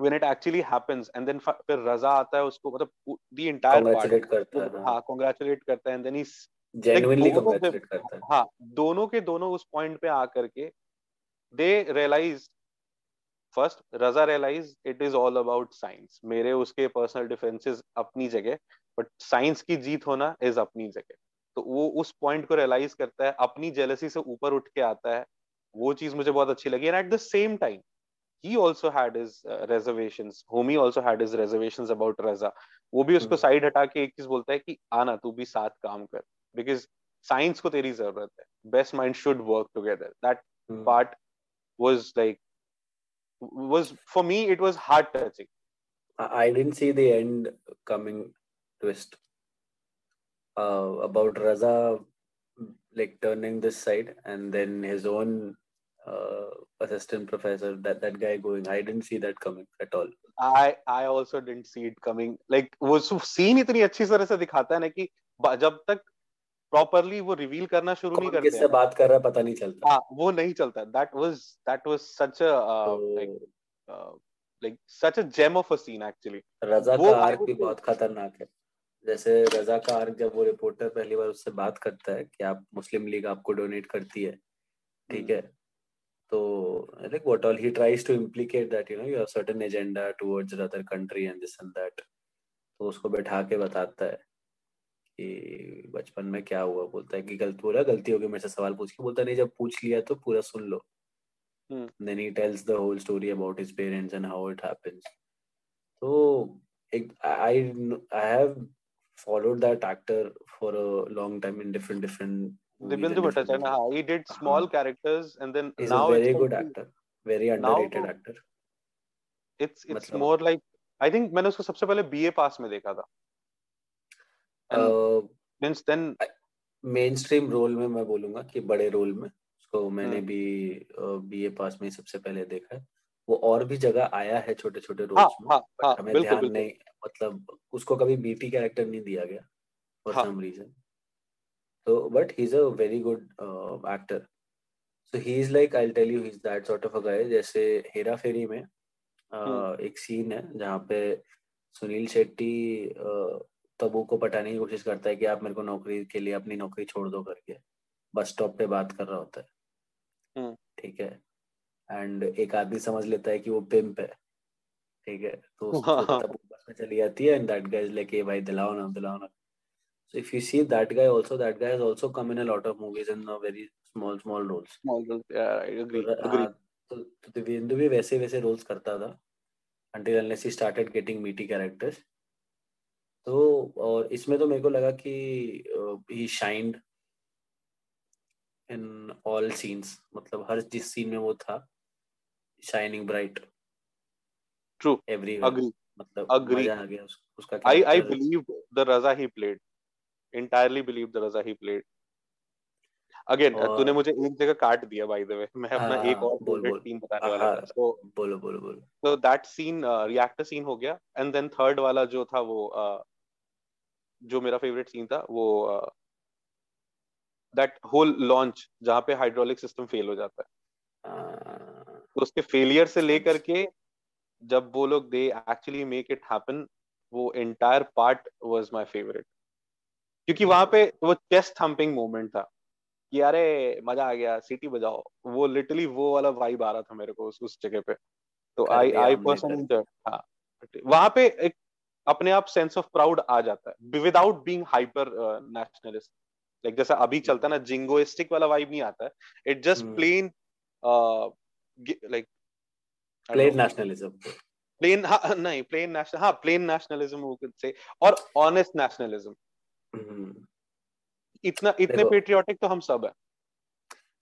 when it actually happens and then फिर रजा आता है उसको मतलब the entire congratulate करता है। हाँ congratulate करता है and then he's genuinely like, congratulate करता है। हाँ दोनों के दोनों उस पॉइंट पे आकर के they realize first Raza realize it is all about science मेरे उसके पर्सनल डिफरेंसेस अपनी जगह बट साइंस की जीत होना इज़ अपनी जगह. तो वो उस पॉइंट को रियलाइज़ करता है अपनी जेलसी से ऊपर उठ के आता है. वो चीज़ मुझे बहुत अच्छी लगी and at the same time he also had his uh, reservations. Homi also had his reservations about raza. वो भी उसको साइड हटा के एक चीज़ बोलता है कि आना तू भी साथ काम कर. बिकॉज़ साइंस को तेरी ज़रूरत है. Best mind should work together that part was like was for me it was heart touching i didn't see the end coming twist uh, about Raza like turning this side and then his own uh, assistant professor that that guy going i didn't see that coming at all i i also didn't see it coming like वो सीन इतनी अच्छी तरह से दिखाता है ना कि जब तक प्रॉपरली वो रिवील करना शुरू नहीं करते किससे बात कर रहा पता नहीं चलता। हाँ वो नहीं चलता। That was that was such a like like such a gem of a scene actually Raza का आर्क भी बहुत खतरनाक है। जैसे रजा का आर्क जब वो रिपोर्टर पहली बार उससे बात करता है कि आप मुस्लिम लीग आपको डोनेट करती है ठीक है? तो like what all he tries to implicate that you know you have certain agenda towards another country and this and that तो उसको बैठा के बताता है। कि बचपन में क्या हुआ? बोलता है कि गलत बोला गलती हो गई मेरे से सवाल पूछ के। बोलता नहीं जब पूछ लिया तो पूरा सुन लो। Then he tells the whole story about his parents and how it happens तो एक I I have followed that actor for a long time in different different Divyendu Bhattacharya हाँ he did small characters and then now very good actor very underrated actor it's it's more like I think मैंने उसको सबसे पहले बीए पास में देखा था। Means then mainstream role में मैं बोलूँगा कि बड़े रोल में उसको मैंने भी बीए पास में सबसे पहले देखा है। वो और भी जगह आया है छोटे छोटे रोल्स हाँ, में हाँ, हाँ, हमें बिल्कुल, ध्यान बिल्कुल. नहीं मतलब उसको कभी बीटी कैरेक्टर नहीं दिया गया for some reason so but he's a very good uh, actor so he's like i'll tell you he's that sort of a guy जैसे हेरा फेरी में uh, एक सीन है जहाँ पे सुनील शेट्टी uh, तब को पटाने की कोशिश करता है कि आप मेरे को नौकरी के लिए अपनी नौकरी छोड़ दो करके। बस स्टॉप पे बात कर रहा होता है। ठीक है? एंड एक आदमी समझ लेता है कि वो पिंप है। ठीक है? तो तब बस में चली जाती है एंड दैट गाइस लेके भाई दिलाओ ना दिलाओ ना। So if you see that guy also that guy has also come in a lot of movies in a very small small roles तो तो भी वैसे वैसे रोल्स करता था। Until unless he started getting meaty characters तो और इसमें तो मेरे को लगा कि ही शाइंड इन ऑल सीन्स मतलब हर जिस सीन में वो था shining bright true every agree मतलब अग्री मज़ा आ गया उस, उसका I I believe the Raza he played entirely believe the Raza he played. Again तूने मुझे एक जगह काट दिया बाय द वे मैं अपना हाँ, एक और फेवरेट सीन बताने वाला था सो बोलो बोलो बोलो। तो दैट सीन रिएक्टर सीन हो गया एंड देन थर्ड वाला जो था वो uh, जो मेरा फेवरेट सीन था वो दैट होल लॉन्च जहाँ पे हाइड्रोलिक सिस्टम फेल हो जाता है। uh, तो उसके फेलियर से लेकर के जब वो लोग they actually make it happen वो entire part was my favourite क्योंकि वहाँ पे वो चेस्ट थम्पिंग मोमेंट था। कि अरे मज़ा आ गया सिटी बजाओ। वो लिटरली वो वाला वाइब आ रहा था मेरे को उस उस जगह पे। तो आई आई पर्सनली हाँ वहाँ पे एक अपने आप सेंस ऑफ़ प्राउड आ जाता है without being hyper nationalist like जैसा अभी चलता है ना जिंगोइस्टिक वाला वाइब नहीं आता है। It just plain like plain nationalism plain नहीं प्लेन नेशनल हाँ प्लेन नेशनलिज्म और ऑनेस्ट नेशनलिज्म हम्म। इतना इतने पेट्रियोटिक तो हम सब है।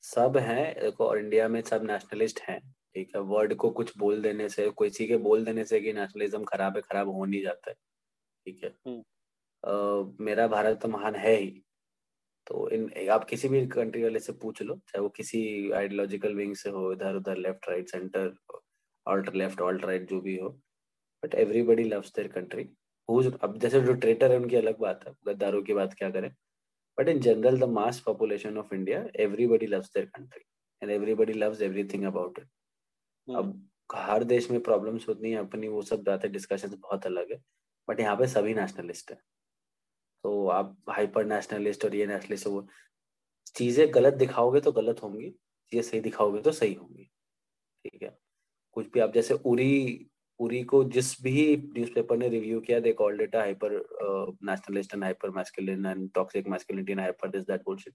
सब हैं देखो और इंडिया में सब नेशनलिस्ट हैं ठीक है? वर्ड को कुछ बोल देने से कोई सी के बोल देने से कि नेशनलिज्म खराब है खराब हो नहीं जाता है ठीक है? uh, मेरा भारत तो महान है ही। तो इन आप किसी भी कंट्री वाले से पूछ लो चाहे वो किसी आइडियोलॉजिकल विंग से हो इधर उधर left right centre alter left alt right जो भी हो। But everybody loves their country अब जैसे जो ट्रेटर है उनकी अलग बात है। गद्दारों की बात क्या करें? But in general the mass population of India everybody loves their country and everybody loves everything about it अब हर देश में प्रॉब्लम्स होती हैं अपनी वो सब बातें डिस्कशन बहुत अलग है बट यहाँ पे सभी नेशनलिस्ट है। तो आप हाइपर नेशनलिस्ट और ये नेशनलिस्ट वो चीज़ें गलत दिखाओगे तो गलत होंगी चीज़ें सही दिखाओगे तो सही होंगी। ठीक है? कुछ भी आप जैसे उरी पुरी को जिस भी न्यूज़पेपर ने रिव्यू किया they called it hyper nationalist and hyper masculine and toxic masculinity and hyper this that bullshit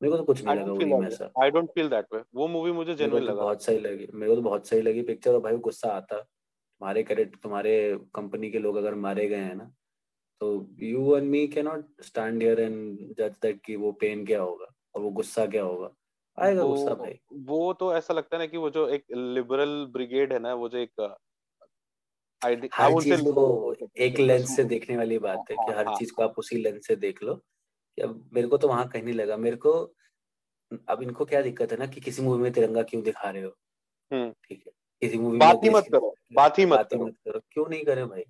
मेरे को तो कुछ नहीं लगा उरी में ऐसा। I don't feel that way वो मूवी मुझे जेन्युइन तो लगा। बहुत सही लगी। मेरे को तो बहुत सही लगी पिक्चर और भाई गुस्सा आता। तुम्हारे कैरेक्टर तुम्हारे कंपनी के लोग अगर मारे गए हैं ना तो you and me can not stand here and जज दैट कि वो पेन क्या होगा और वो गुस्सा क्या होगा। आएगा गुस्सा भाई। वो तो ऐसा लगता है ना कि वो जो एक लिबरल ब्रिगेड है ना वो जो एक हर चीज़ को एक लेंस से देखने वाली बात है कि हर हाँ, चीज़ को आप उसी लेंस से देख लो। अब मेरे को तो वहाँ कहीं नहीं लगा। मेरे को अब इनको क्या दिक्कत है ना कि किसी मूवी में तिरंगा क्यों दिखा रहे हो? हम्म। ठीक है। किसी मूवी बात ही मत करो बात ही मत करो। क्यों नहीं करे भाई?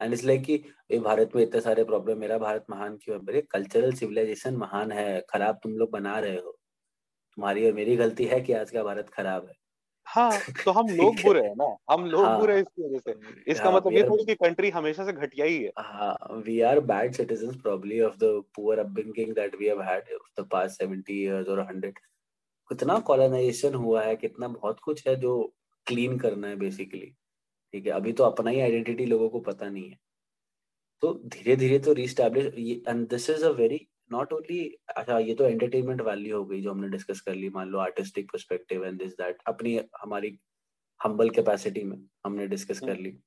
एंड इट्स लाइक कि ये भारत में इतने सारे प्रॉब्लम मेरा भारत महान क्यों है? मेरे कल्चरल सिविलाइजेशन महान है खराब तुम लोग बना रहे हो। तुम्हारी और मेरी गलती है कि आज का भारत खराब है। हाँ तो हम लोग बुरे हैं। ना हम लोग हाँ, बुरे हैं इसकी वजह से। इसका हाँ, मतलब ये थोड़ी कि कंट्री हमेशा से घटिया ही है। हाँ we are bad citizens of the poor upbringing that we have had of the past 70 years or 100 कितना कॉलोनाइजेशन हुआ है कितना बहुत कुछ है जो क्लीन करना है बेसिकली ठीक है अभी तो अपना ही आइडेंटिटी लोगों को पता नहीं है। तो धीरे धीरे तो reestablish and this is a very not only अच्छा ये तो एंटरटेनमेंट वैल्यू हो गई जो हमने डिस्कस कर ली मान लो artistic perspective and this that अपनी हमारी हम्बल कैपेसिटी में हमने डिस्कस कर ली।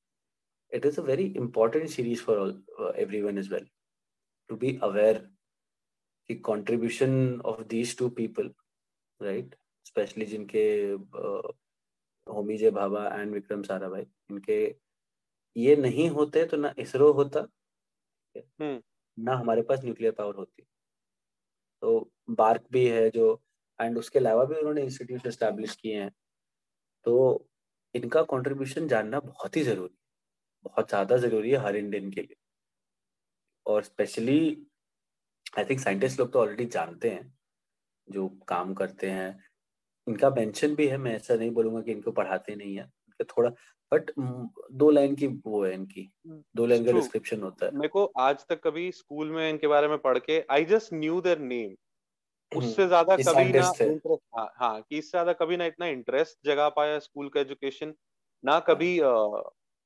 It is a very important series for everyone is well to be aware कि contribution of these two people right specially जिनके होमी जे भाभा एंड विक्रम सारा भाई इनके ये नहीं होते तो ना इसरो होता। हम्म। ना हमारे पास न्यूक्लियर पावर होती। तो बार्क भी है जो एंड उसके अलावा भी उन्होंने इंस्टीट्यूट इस्टेब्लिश किए हैं। तो इनका कंट्रीब्यूशन जानना बहुत ही ज़रूरी है। बहुत ज़्यादा ज़रूरी है हर इंडियन के लिए। और स्पेशली आई थिंक साइंटिस्ट लोग तो ऑलरेडी जानते हैं, जो काम करते हैं। इनका मेंशन भी है, मैं ऐसा नहीं बोलूँगा कि इनको पढ़ाते नहीं है। थोड़ा बट दो लाइन की वो है इनकी हम्म, दो लाइन का डिस्क्रिप्शन होता है। मेरे को आज तक कभी स्कूल में इनके बारे में पढ़ के I just knew their name उससे ज़्यादा कभी ना इंटरेस्ट हाँ हाँ कि इससे ज़्यादा कभी ना इतना इंटरेस्ट जगा पाया स्कूल का एजुकेशन ना। कभी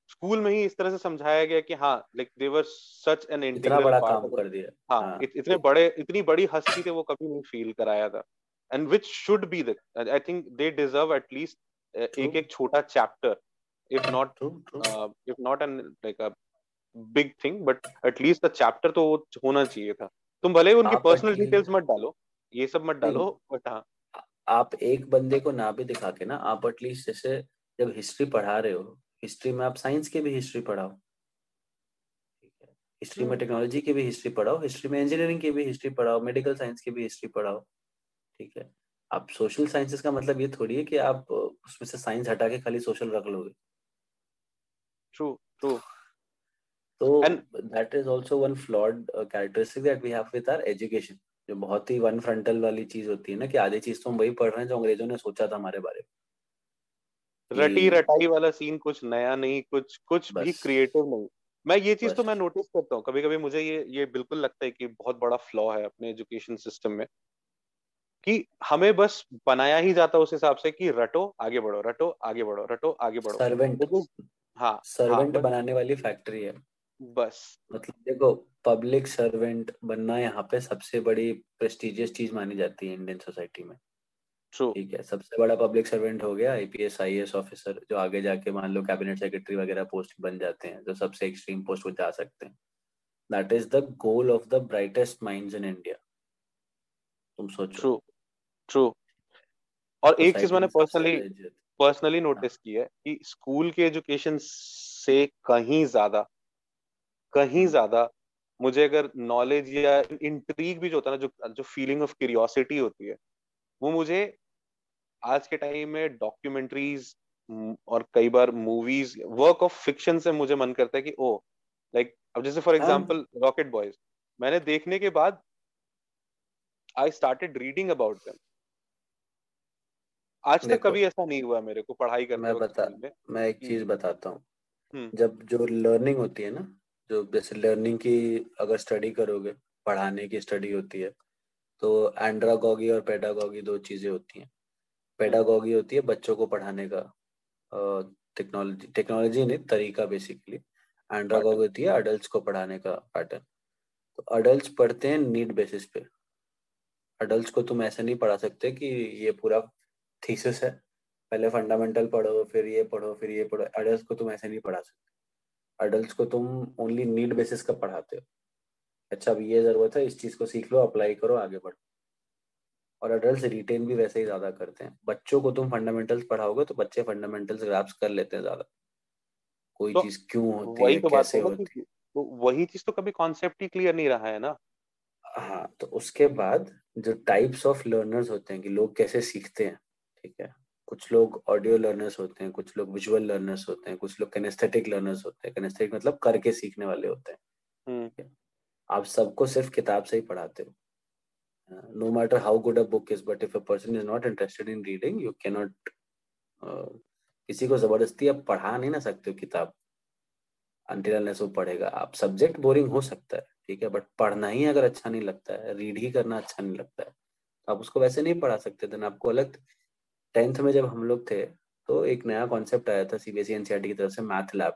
स्कूल में ही इस तरह से समझाया गया कि हाँ like they were such an integral बड़ा काम कर दिया हाँ, हाँ। इत, इतने बड़े इतनी बड़ी हस्ती थे वो कभी नहीं फील कराया था। And which should be I think they deserve at least एक एक छोटा chapter true, true. Uh, if not an like a big thing but at least तो होना चाहिए था। तुम भले उनकी पर्सनल डिटेल्स मत डालो ये सब मत डालो बट हाँ। आप एक बंदे को ना भी दिखा के ना आप एटलीस्ट जैसे जब हिस्ट्री पढ़ा रहे हो हिस्ट्री में आप साइंस की भी हिस्ट्री पढ़ाओ। हिस्ट्री में टेक्नोलॉजी की भी हिस्ट्री पढ़ाओ हिस्ट्री में इंजीनियरिंग की भी हिस्ट्री पढ़ाओ मेडिकल साइंस की भी हिस्ट्री पढ़ाओ। ठीक है? आप सोशल साइंसेस का मतलब ये थोड़ी है कि आप उसमें से साइंस हटा के खाली सोशल रख लोगे। True, true. So and that is also one flawed uh, characteristic that we have with our education. जो बहुत ही वन फ्रंटल वाली चीज़ होती है ना कि आधी चीज़ तो हम वही पढ़ रहे हैं जो अंग्रेज़ों ने सोचा था हमारे बारे में। रटी रटाई वाला सीन कुछ नया नहीं कुछ कुछ भी क्रिएटिव नहीं। मैं ये चीज़ तो मैं नोटिस करता हूँ कभी कभी मुझे ये ये बिल्कुल लगता है कि बहुत बड़ा फ्लॉ है अपने एजुकेशन सिस्टम में। कि हमें बस बनाया ही जाता है उस हिसाब से कि रटो आगे बढ़ो रटो आगे बढ़ो रटो आगे बढ़ो। सर्वेंट तो हाँ सर्वेंट हाँ, बनाने वाली फैक्ट्री है। बस। मतलब देखो पब्लिक सर्वेंट बनना यहाँ पे सबसे बड़ी प्रेस्टिजियस चीज़ मानी जाती है इंडियन सोसाइटी में। ठीक है सबसे बड़ा पब्लिक सर्वेंट हो गया आईपीएस आईएएस ऑफिसर जो आगे जाके मान लो कैबिनेट सेक्रेटरी वगैरह पोस्ट बन जाते हैं जो सबसे एक्सट्रीम पोस्ट वो जा सकते हैं। That is the goal of the brightest minds in India तुम सोचो। ट्रू ट्रू और एक चीज़ मैंने पर्सनली पर्सनली नोटिस की है कि स्कूल के एजुकेशन से कहीं ज़्यादा कहीं हम्म। ज़्यादा मुझे अगर नॉलेज या इंट्रीग भी जो होता है ना जो जो फीलिंग ऑफ़ क्यूरियोसिटी होती है वो मुझे आज के टाइम में डॉक्यूमेंट्रीज और कई बार मूवीज़ वर्क ऑफ़ फिक्शन से मुझे मन करता है कि ओ लाइक अब जैसे फॉर एग्जांपल रॉकेट बॉयज़ मैंने देखने के बाद I started reading about them आज तक कभी ऐसा नहीं हुआ मेरे को पढ़ाई करने मैं बता मैं। एक चीज़ हम्म। बताता हूँ। हम्म। जब जो लर्निंग होती है ना जो जैसे लर्निंग की अगर स्टडी करोगे पढ़ाने की स्टडी होती है तो एंड्रागोगी और पेडागोगी दो चीज़ें होती हैं। पेडागोगी होती है बच्चों को पढ़ाने का टेक्नोलॉजी टेक्नोलॉजी नहीं तरीका बेसिकली एंड्रागोगी होती है अडल्ट को पढ़ाने का पैटर्न तो अडल्ट पढ़ते हैं नीड बेसिस पे। अडल्ट को तुम ऐसे नहीं पढ़ा सकते कि ये पूरा थीसिस है। पहले फंडामेंटल पढ़ो फिर ये पढ़ो फिर ये पढ़ो। अडल्ट को तुम ऐसे नहीं पढ़ा सकते। अडल्ट को तुम ओनली नीड बेसिस का पढ़ाते हो। अच्छा अब ये ज़रूरत है इस चीज़ को सीख लो अप्लाई करो आगे बढ़ो। और अडल्ट रिटेन भी वैसे ही ज़्यादा करते हैं। बच्चों को तुम फंडामेंटल्स पढ़ाओगे तो बच्चे फंडामेंटल्स ग्राफ्स कर लेते हैं ज़्यादा। कोई तो चीज़ क्यों होती है तो कैसे होती है? तो वही चीज़ तो कभी कॉन्सेप्ट ही क्लियर नहीं रहा है ना? हाँ तो उसके बाद जो टाइप्स ऑफ़ लर्नर्स होते हैं कि लोग कैसे सीखते हैं ठीक है। कुछ लोग ऑडियो लर्नर्स होते हैं कुछ लोग विजुअल लर्नर्स होते हैं कुछ लोग कैनेस्थेटिक लर्नर्स होते हैं। कैनेस्थेटिक मतलब करके सीखने वाले होते हैं। हम्म। आप सबको सिर्फ़ किताब से ही पढ़ाते हो। No matter how good a book is but if a person is not interested in reading you can not किसी को ज़बरदस्ती आप पढ़ा नहीं ना सकते हो किताब। अंटिल वो पढ़ेगा। आप सब्जेक्ट बोरिंग हो सकता है ठीक है बट पढ़ना ही अगर अच्छा नहीं लगता है रीड ही करना अच्छा नहीं लगता है तो आप उसको वैसे नहीं पढ़ा सकते। थे आपको अलग टेंथ में जब हम लोग थे तो एक नया कॉन्सेप्ट आया था सीबीएसई एनसीईआरटी की तरफ़ से मैथ लैब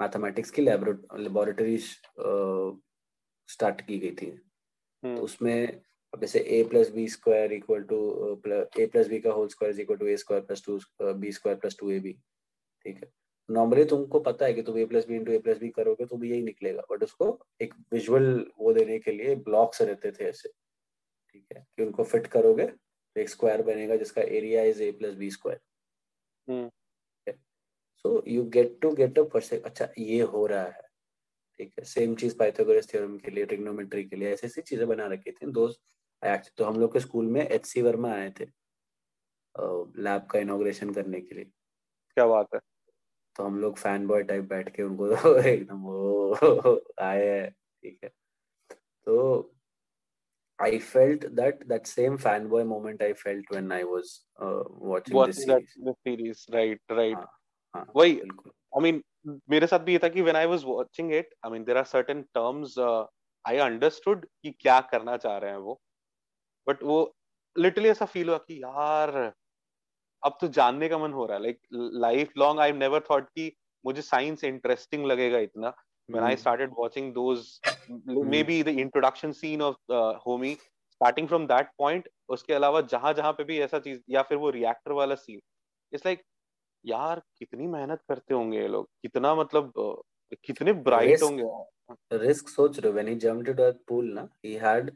मैथमेटिक्स की लेबोरेटरी स्टार्ट की गई थी। तो हम्म। उसमें अब जैसे A plus B square equal to A plus B का whole square equal to A square plus two B square plus two A B ठीक है? नॉर्मली तुमको पता है कि तुम A plus B into A plus B करोगे तो भी यही निकलेगा। बट उसको एक विजुअल वो देने के लिए ब्लॉक्स रहते थे ऐसे। ठीक है? कि उनको फिट करोगे तो एक स्क्वायर बनेगा जिसका area is A plus B square so you get to get a percent अच्छा ये हो रहा है। ठीक है सेम चीज़ पाइथागोरस थ्योरम के लिए ट्रिग्नोमेट्री के लिए ऐसी ऐसी चीज़ें बना रखी थी। दोस्त तो हम लोग के स्कूल में एच सी वर्मा आए थे लैब का इनोग्रेशन करने के लिए। क्या बात है? तो हम लोग फ़ैन बॉय टाइप बैठ के उनको एकदम वो आए ठीक है। तो I felt that that same fanboy moment I felt when I was uh, watching Watching this series. That, the series, right, right. हाँ, हाँ, वही I mean मेरे साथ भी ये था कि when I was watching it I mean there are certain terms I understood कि क्या करना चाह रहे हैं वो बट वो लिटरली ऐसा फील हुआ कि यार अब तो जानने का मन हो रहा है like life long I never thought कि मुझे साइंस इंटरेस्टिंग लगेगा इतना when I started watching those maybe the introduction scene of uh, homie starting from that point उसके अलावा जहाँ जहाँ पे भी ऐसा चीज़ या फिर वो रिएक्टर वाला सीन इट्स लाइक यार कितनी मेहनत करते होंगे ये लोग कितना मतलब कितने ब्राइट होंगे। रिस्क सोच रहे when he jumped into that pool ना ही हैड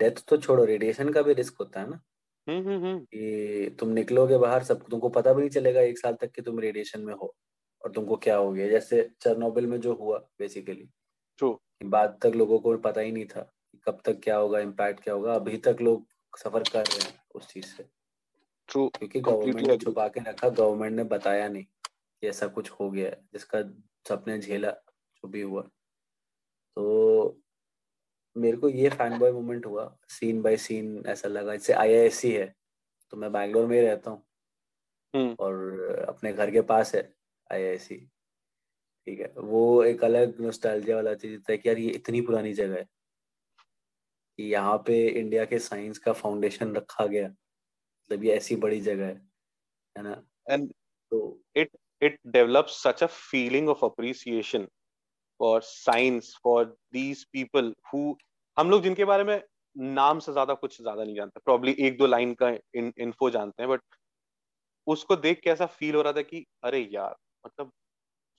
डेथ तो छोड़ो रेडिएशन का भी रिस्क होता है ना। हम्म हम्म, हम्म। कि तुम निकलोगे बाहर सब तुमको पता भी नहीं चलेगा एक साल तक कि तुम रेडिएशन में हो। और तुमको क्या हो गया? जैसे चरनोबिल में जो हुआ बेसिकली ट्रू बाद तक लोगों को पता ही नहीं था कब तक क्या होगा इम्पैक्ट क्या होगा। अभी तक लोग सफ़र कर रहे हैं उस चीज़ से। ट्रू क्योंकि गवर्नमेंट ने छुपा के रखा गवर्नमेंट ने बताया नहीं कि ऐसा कुछ हो गया है जिसका सबने झेला जो भी हुआ। तो मेरे को ये फ़ैन बॉय मोमेंट हुआ सीन बाय सीन ऐसा लगा। जैसे आई है तो मैं बैंगलोर में ही रहता हूँ। हम्म। और अपने घर के पास है आई ठीक है वो एक अलग नोस्टैल्जिया वाला चीज़ था कि यार ये इतनी पुरानी जगह है कि यहाँ पे इंडिया के साइंस का फाउंडेशन रखा गया मतलब ये ऐसी बड़ी जगह है है ना? एंड तो it it develops such a feeling of appreciation for science for these people who हम लोग जिनके बारे में नाम से ज़्यादा कुछ ज़्यादा नहीं जानते प्रॉब्ली एक दो लाइन का इन, इन्फो जानते हैं बट उसको देख के ऐसा फील हो रहा था कि अरे यार मतलब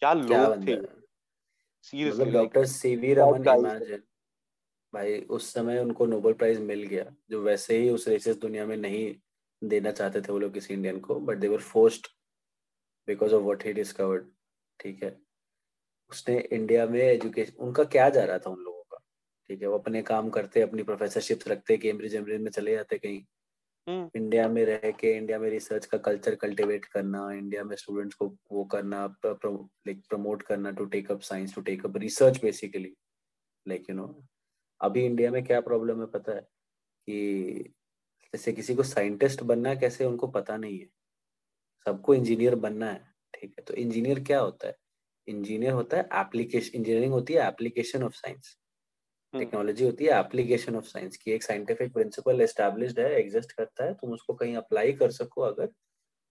क्या लोग थे seriously doctor C V Raman imagine भाई उस समय उनको नोबेल प्राइज मिल गया जो वैसे ही उस रेसिस दुनिया में नहीं देना चाहते थे वो लोग किसी इंडियन को but they were forced because of what he discovered ठीक है? उसने इंडिया में एजुकेशन उनका क्या जा रहा था उन लोगों का? ठीक है वो अपने काम करते अपनी प्रोफेसरशिप रखते कैम्ब्रिज एम्ब्रिज में चले जाते कहीं। India hmm. में रह के, इंडिया में रिसर्च का कल्चर कल्टीवेट करना, इंडिया में स्टूडेंट्स को वो करना लाइक प्रमोट करना to take up science to take up research basically like you know अभी इंडिया में क्या प्रॉब्लम है पता है? कि जैसे किसी को साइंटिस्ट बनना है, कैसे उनको पता नहीं है। सबको इंजीनियर बनना है, ठीक है? तो इंजीनियर क्या होता है? इंजीनियर होता है एप्लीकेशन इंजीनियरिंग होती है एप्लीकेशन ऑफ़ साइंस टेक्नोलॉजी होती है एप्लीकेशन ऑफ़ साइंस की एक साइंटिफिक प्रिंसिपल एस्टेब्लिश्ड है एग्जिस्ट करता है तुम उसको कहीं अप्लाई कर सको अगर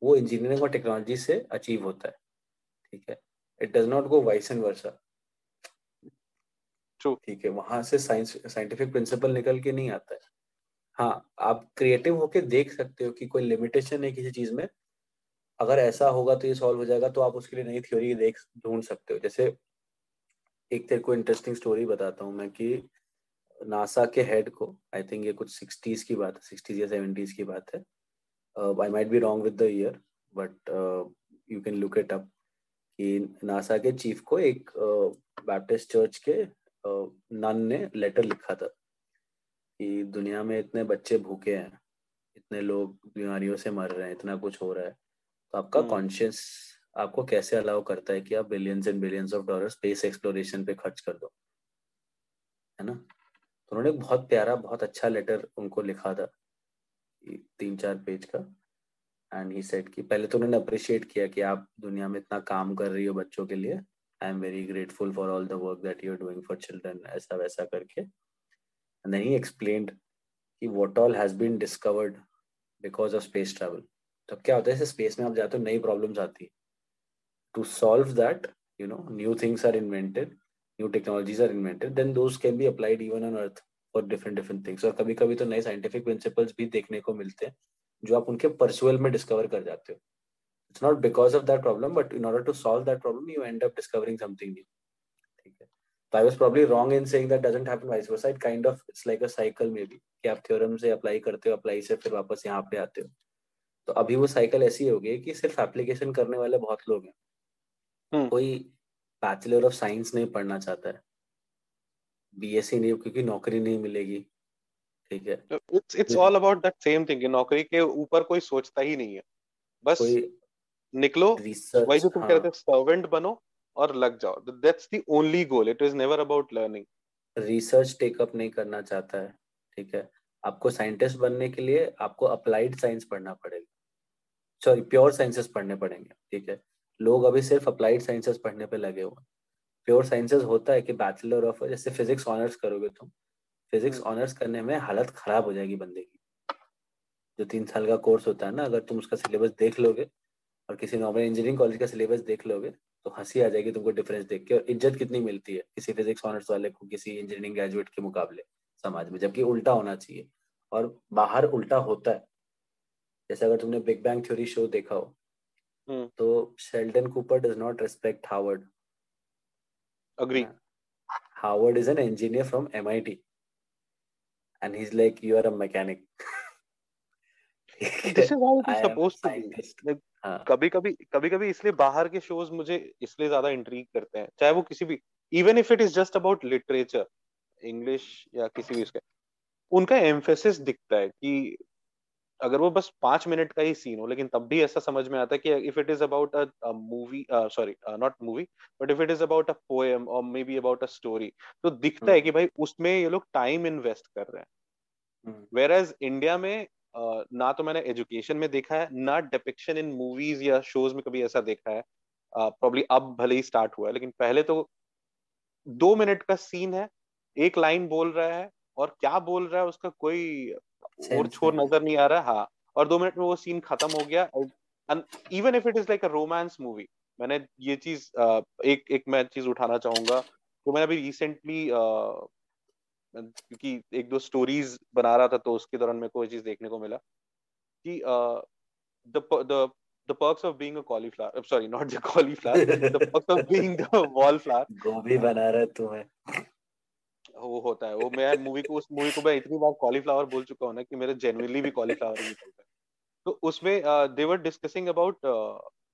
वो इंजीनियरिंग और टेक्नोलॉजी से अचीव होता है ठीक है? It does not go vice and वर्सा ठीक है वहाँ से साइंस साइंटिफिक प्रिंसिपल निकल के नहीं आता है। हाँ आप क्रिएटिव होके देख सकते हो कि कोई लिमिटेशन है किसी चीज़ में। अगर ऐसा होगा तो ये सॉल्व हो जाएगा तो आप उसके लिए नई थ्योरी देख ढूंढ सकते हो। जैसे एक तेरे को इंटरेस्टिंग स्टोरी बताता हूँ मैं कि नासा के हेड को आई थिंक ये कुछ सिक्सटीज की बात है सिक्सटीज या सेवेंटीज की बात है I might be wrong with the year but you can look it up कि नासा के चीफ को एक बैप्टिस्ट uh, चर्च के नन uh, ने लेटर लिखा था कि दुनिया में इतने बच्चे भूखे हैं इतने लोग बीमारियों से मर रहे हैं इतना कुछ हो रहा है तो आपका कॉन्शियस हम्म। आपको कैसे अलाउ करता है कि आप billions and billions of dollar space exploration पे खर्च कर दो? है ना? तो उन्होंने बहुत प्यारा, बहुत अच्छा लेटर उनको लिखा था तीन चार पेज का। एंड ही सेट कि पहले तो उन्होंने अप्रिशिएट किया कि आप दुनिया में इतना काम कर रही हो बच्चों के लिए। I am very grateful for all the work that you are doing for children ऐसा वैसा करके। नहीं एक्सप्लेन्ड कि what all has been discovered because of space travel तब क्या होता है स्पेस में आप जाते हो, नई प्रॉब्लम्स आती है। To solve that you know, new things are invented, new technologies are invented, then those can be applied even on earth for different different things. और कभी कभी तो नए देखने को मिलते हैं, जो आप उनके परसुअल में डिस्कवर कर जाते हो। It's not because of that problem but in order to solve that problem you end up discovering something new ठीक है? तो I was probably wrong in saying that doesn't happen vice versa it kind of it's like a cycle may be कि आप थ्योरम से अप्लाई करते हो अप्लाई से फिर वापस यहाँ पे आते हो। तो अभी वो साइकिल ऐसी हो गई कि सिर्फ़ एप्लीकेशन करने वाले बहुत लोग हैं। Hmm. कोई बैचलर ऑफ़ साइंस नहीं पढ़ना चाहता है। बीएससी नहीं क्योंकि नौकरी नहीं मिलेगी। ठीक है। It's it's all about that same thing नौकरी के ऊपर कोई सोचता ही नहीं है। बस निकलो वही जो तुम हाँ. कहते सर्वेंट बनो और लग जाओ। That's the only goal it is never about learning research take up नहीं करना चाहता है। ठीक है। आपको साइंटिस्ट बनने के लिए आपको अप्लाइड साइंस पढ़ना पड़ेगा। सॉरी प्योर साइंसेस पढ़ने पड़ेंगे। ठीक है। लोग अभी सिर्फ़ अप्लाइड साइंसेस पढ़ने पे लगे हुए प्योर साइंसेस होता है कि बैचलर ऑफ़ जैसे फिजिक्स ऑनर्स करोगे तुम फिजिक्स ऑनर्स हम्म। करने में हालत खराब हो जाएगी बंदे की। जो तीन साल का कोर्स होता है ना अगर तुम उसका सिलेबस देख लोगे और किसी नॉर्मल इंजीनियरिंग कॉलेज का सिलेबस देख लोगे तो हँसी आ जाएगी तुमको डिफरेंस देख के और इज़्ज़त कितनी मिलती है किसी फिजिक्स ऑनर्स वाले को किसी इंजीनियरिंग ग्रेजुएट के मुकाबले समाज में जबकि उल्टा होना चाहिए। और बाहर उल्टा होता है। जैसे अगर तुमने बिग बैंग थ्योरी शो देखा हो तो Sheldon Cooper does not respect Harvard agree Harvard is an engineer from M I T and is like you are a mechanic चाहे वो किसी भी even if it is just about literature English या किसी भी उनका एम्फेसिस दिखता है कि अगर वो बस पाँच मिनट का ही सीन हो लेकिन तब भी ऐसा समझ में आता है कि if it is about a movie sorry not movie but if it is about a poem और may be about a story तो दिखता है कि भाई उसमें ये लोग टाइम इन्वेस्ट कर रहे हैं। वेर एज इंडिया में uh, ना तो मैंने एजुकेशन में देखा है ना डिपिक्शन इन मूवीज़ या शोज़ में कभी ऐसा देखा है। प्रॉब्ली uh, अब भले ही स्टार्ट हुआ है लेकिन पहले तो दो मिनट का सीन है एक लाइन बोल रहा है और क्या बोल रहा है उसका कोई और छोर नज़र नहीं आ रहा हाँ। और दो मिनट में वो सीन खत्म हो गया even if it is like a romance movie मैंने ये चीज़ एक एक मैं चीज़ उठाना चाहूँगा तो मैंने अभी रिसेंटली क्योंकि एक दो स्टोरीज बना रहा था तो उसके दौरान मेरे को ये चीज़ देखने को मिला कि the the the perks of being a cauliflower I'm sorry not the cauliflower the perks of being the wallflower गोभी बना रहा तू है वो होता है। वो मैं मूवी को उस मूवी को मैं इतनी बार कॉलीफ्लावर बोल चुका हूँ ना कि मेरे जेनुइनली भी कॉलीफ्लावर ही निकलता है। तो उसमें they were discussing about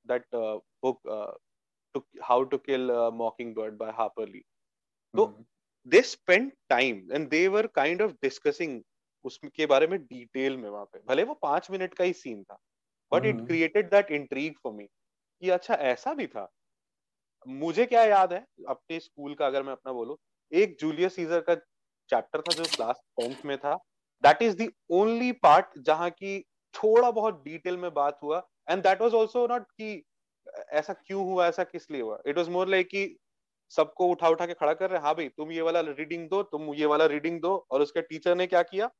that book to how to kill mockingbird by Harper Lee तो they spend time and they were kind of discussing उसके बारे में डिटेल में वहाँ पे। भले वो पाँच मिनट का ही सीन था but it created that intrigue for me कि अच्छा ऐसा भी था। मुझे क्या याद है अपने स्कूल का अगर मैं अपना बोलूँ एक जूलियस सीजर का चैप्टर था जो क्लास टेंथ में था। That is the only part जहाँ की थोड़ा बहुत डिटेल में बात हुआ। And that was also not कि ऐसा क्यों हुआ ऐसा किस लिए हुआ? इट वाज मोर लाइक कि सबको उठा उठा के खड़ा कर रहे हाँ भाई तुम ये वाला रीडिंग दो तुम ये वाला रीडिंग दो। और उसके टीचर ने क्या किया?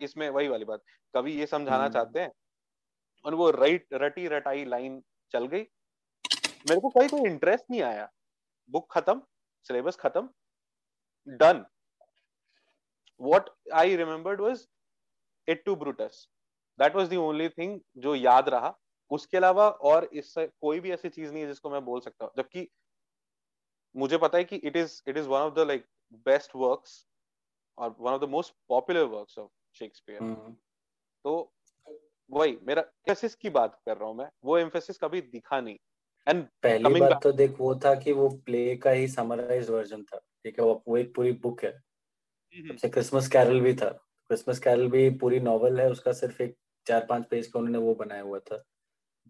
इसमें वही वाली बात कभी ये समझाना hmm. चाहते हैं। और वो राइट रटी रटाई लाइन चल गई। मेरे को कोई कोई इंटरेस्ट नहीं आया। बुक खत्म। सिलेबस खत्म done what i remembered was it to brutus that was the only thing जो याद रहा। उसके अलावा और इससे कोई भी ऐसी चीज़ नहीं है जिसको मैं बोल सकता हूँ। जबकि मुझे पता है कि it is it is one of the like best works और one of the most popular works of Shakespeare तो वही मेरा एम्फेसिस की बात कर रहा हूँ मैं। वो एम्फेसिस कभी दिखा नहीं। एंड पहली बात तो देख वो था कि वो प्ले का ही समराइज वर्जन था ठीक है? वो वो एक पूरी बुक है। सबसे क्रिसमस कैरल भी था। क्रिसमस कैरल भी पूरी नॉवल है उसका सिर्फ़ एक चार पाँच पेज का उन्होंने वो बनाया हुआ था।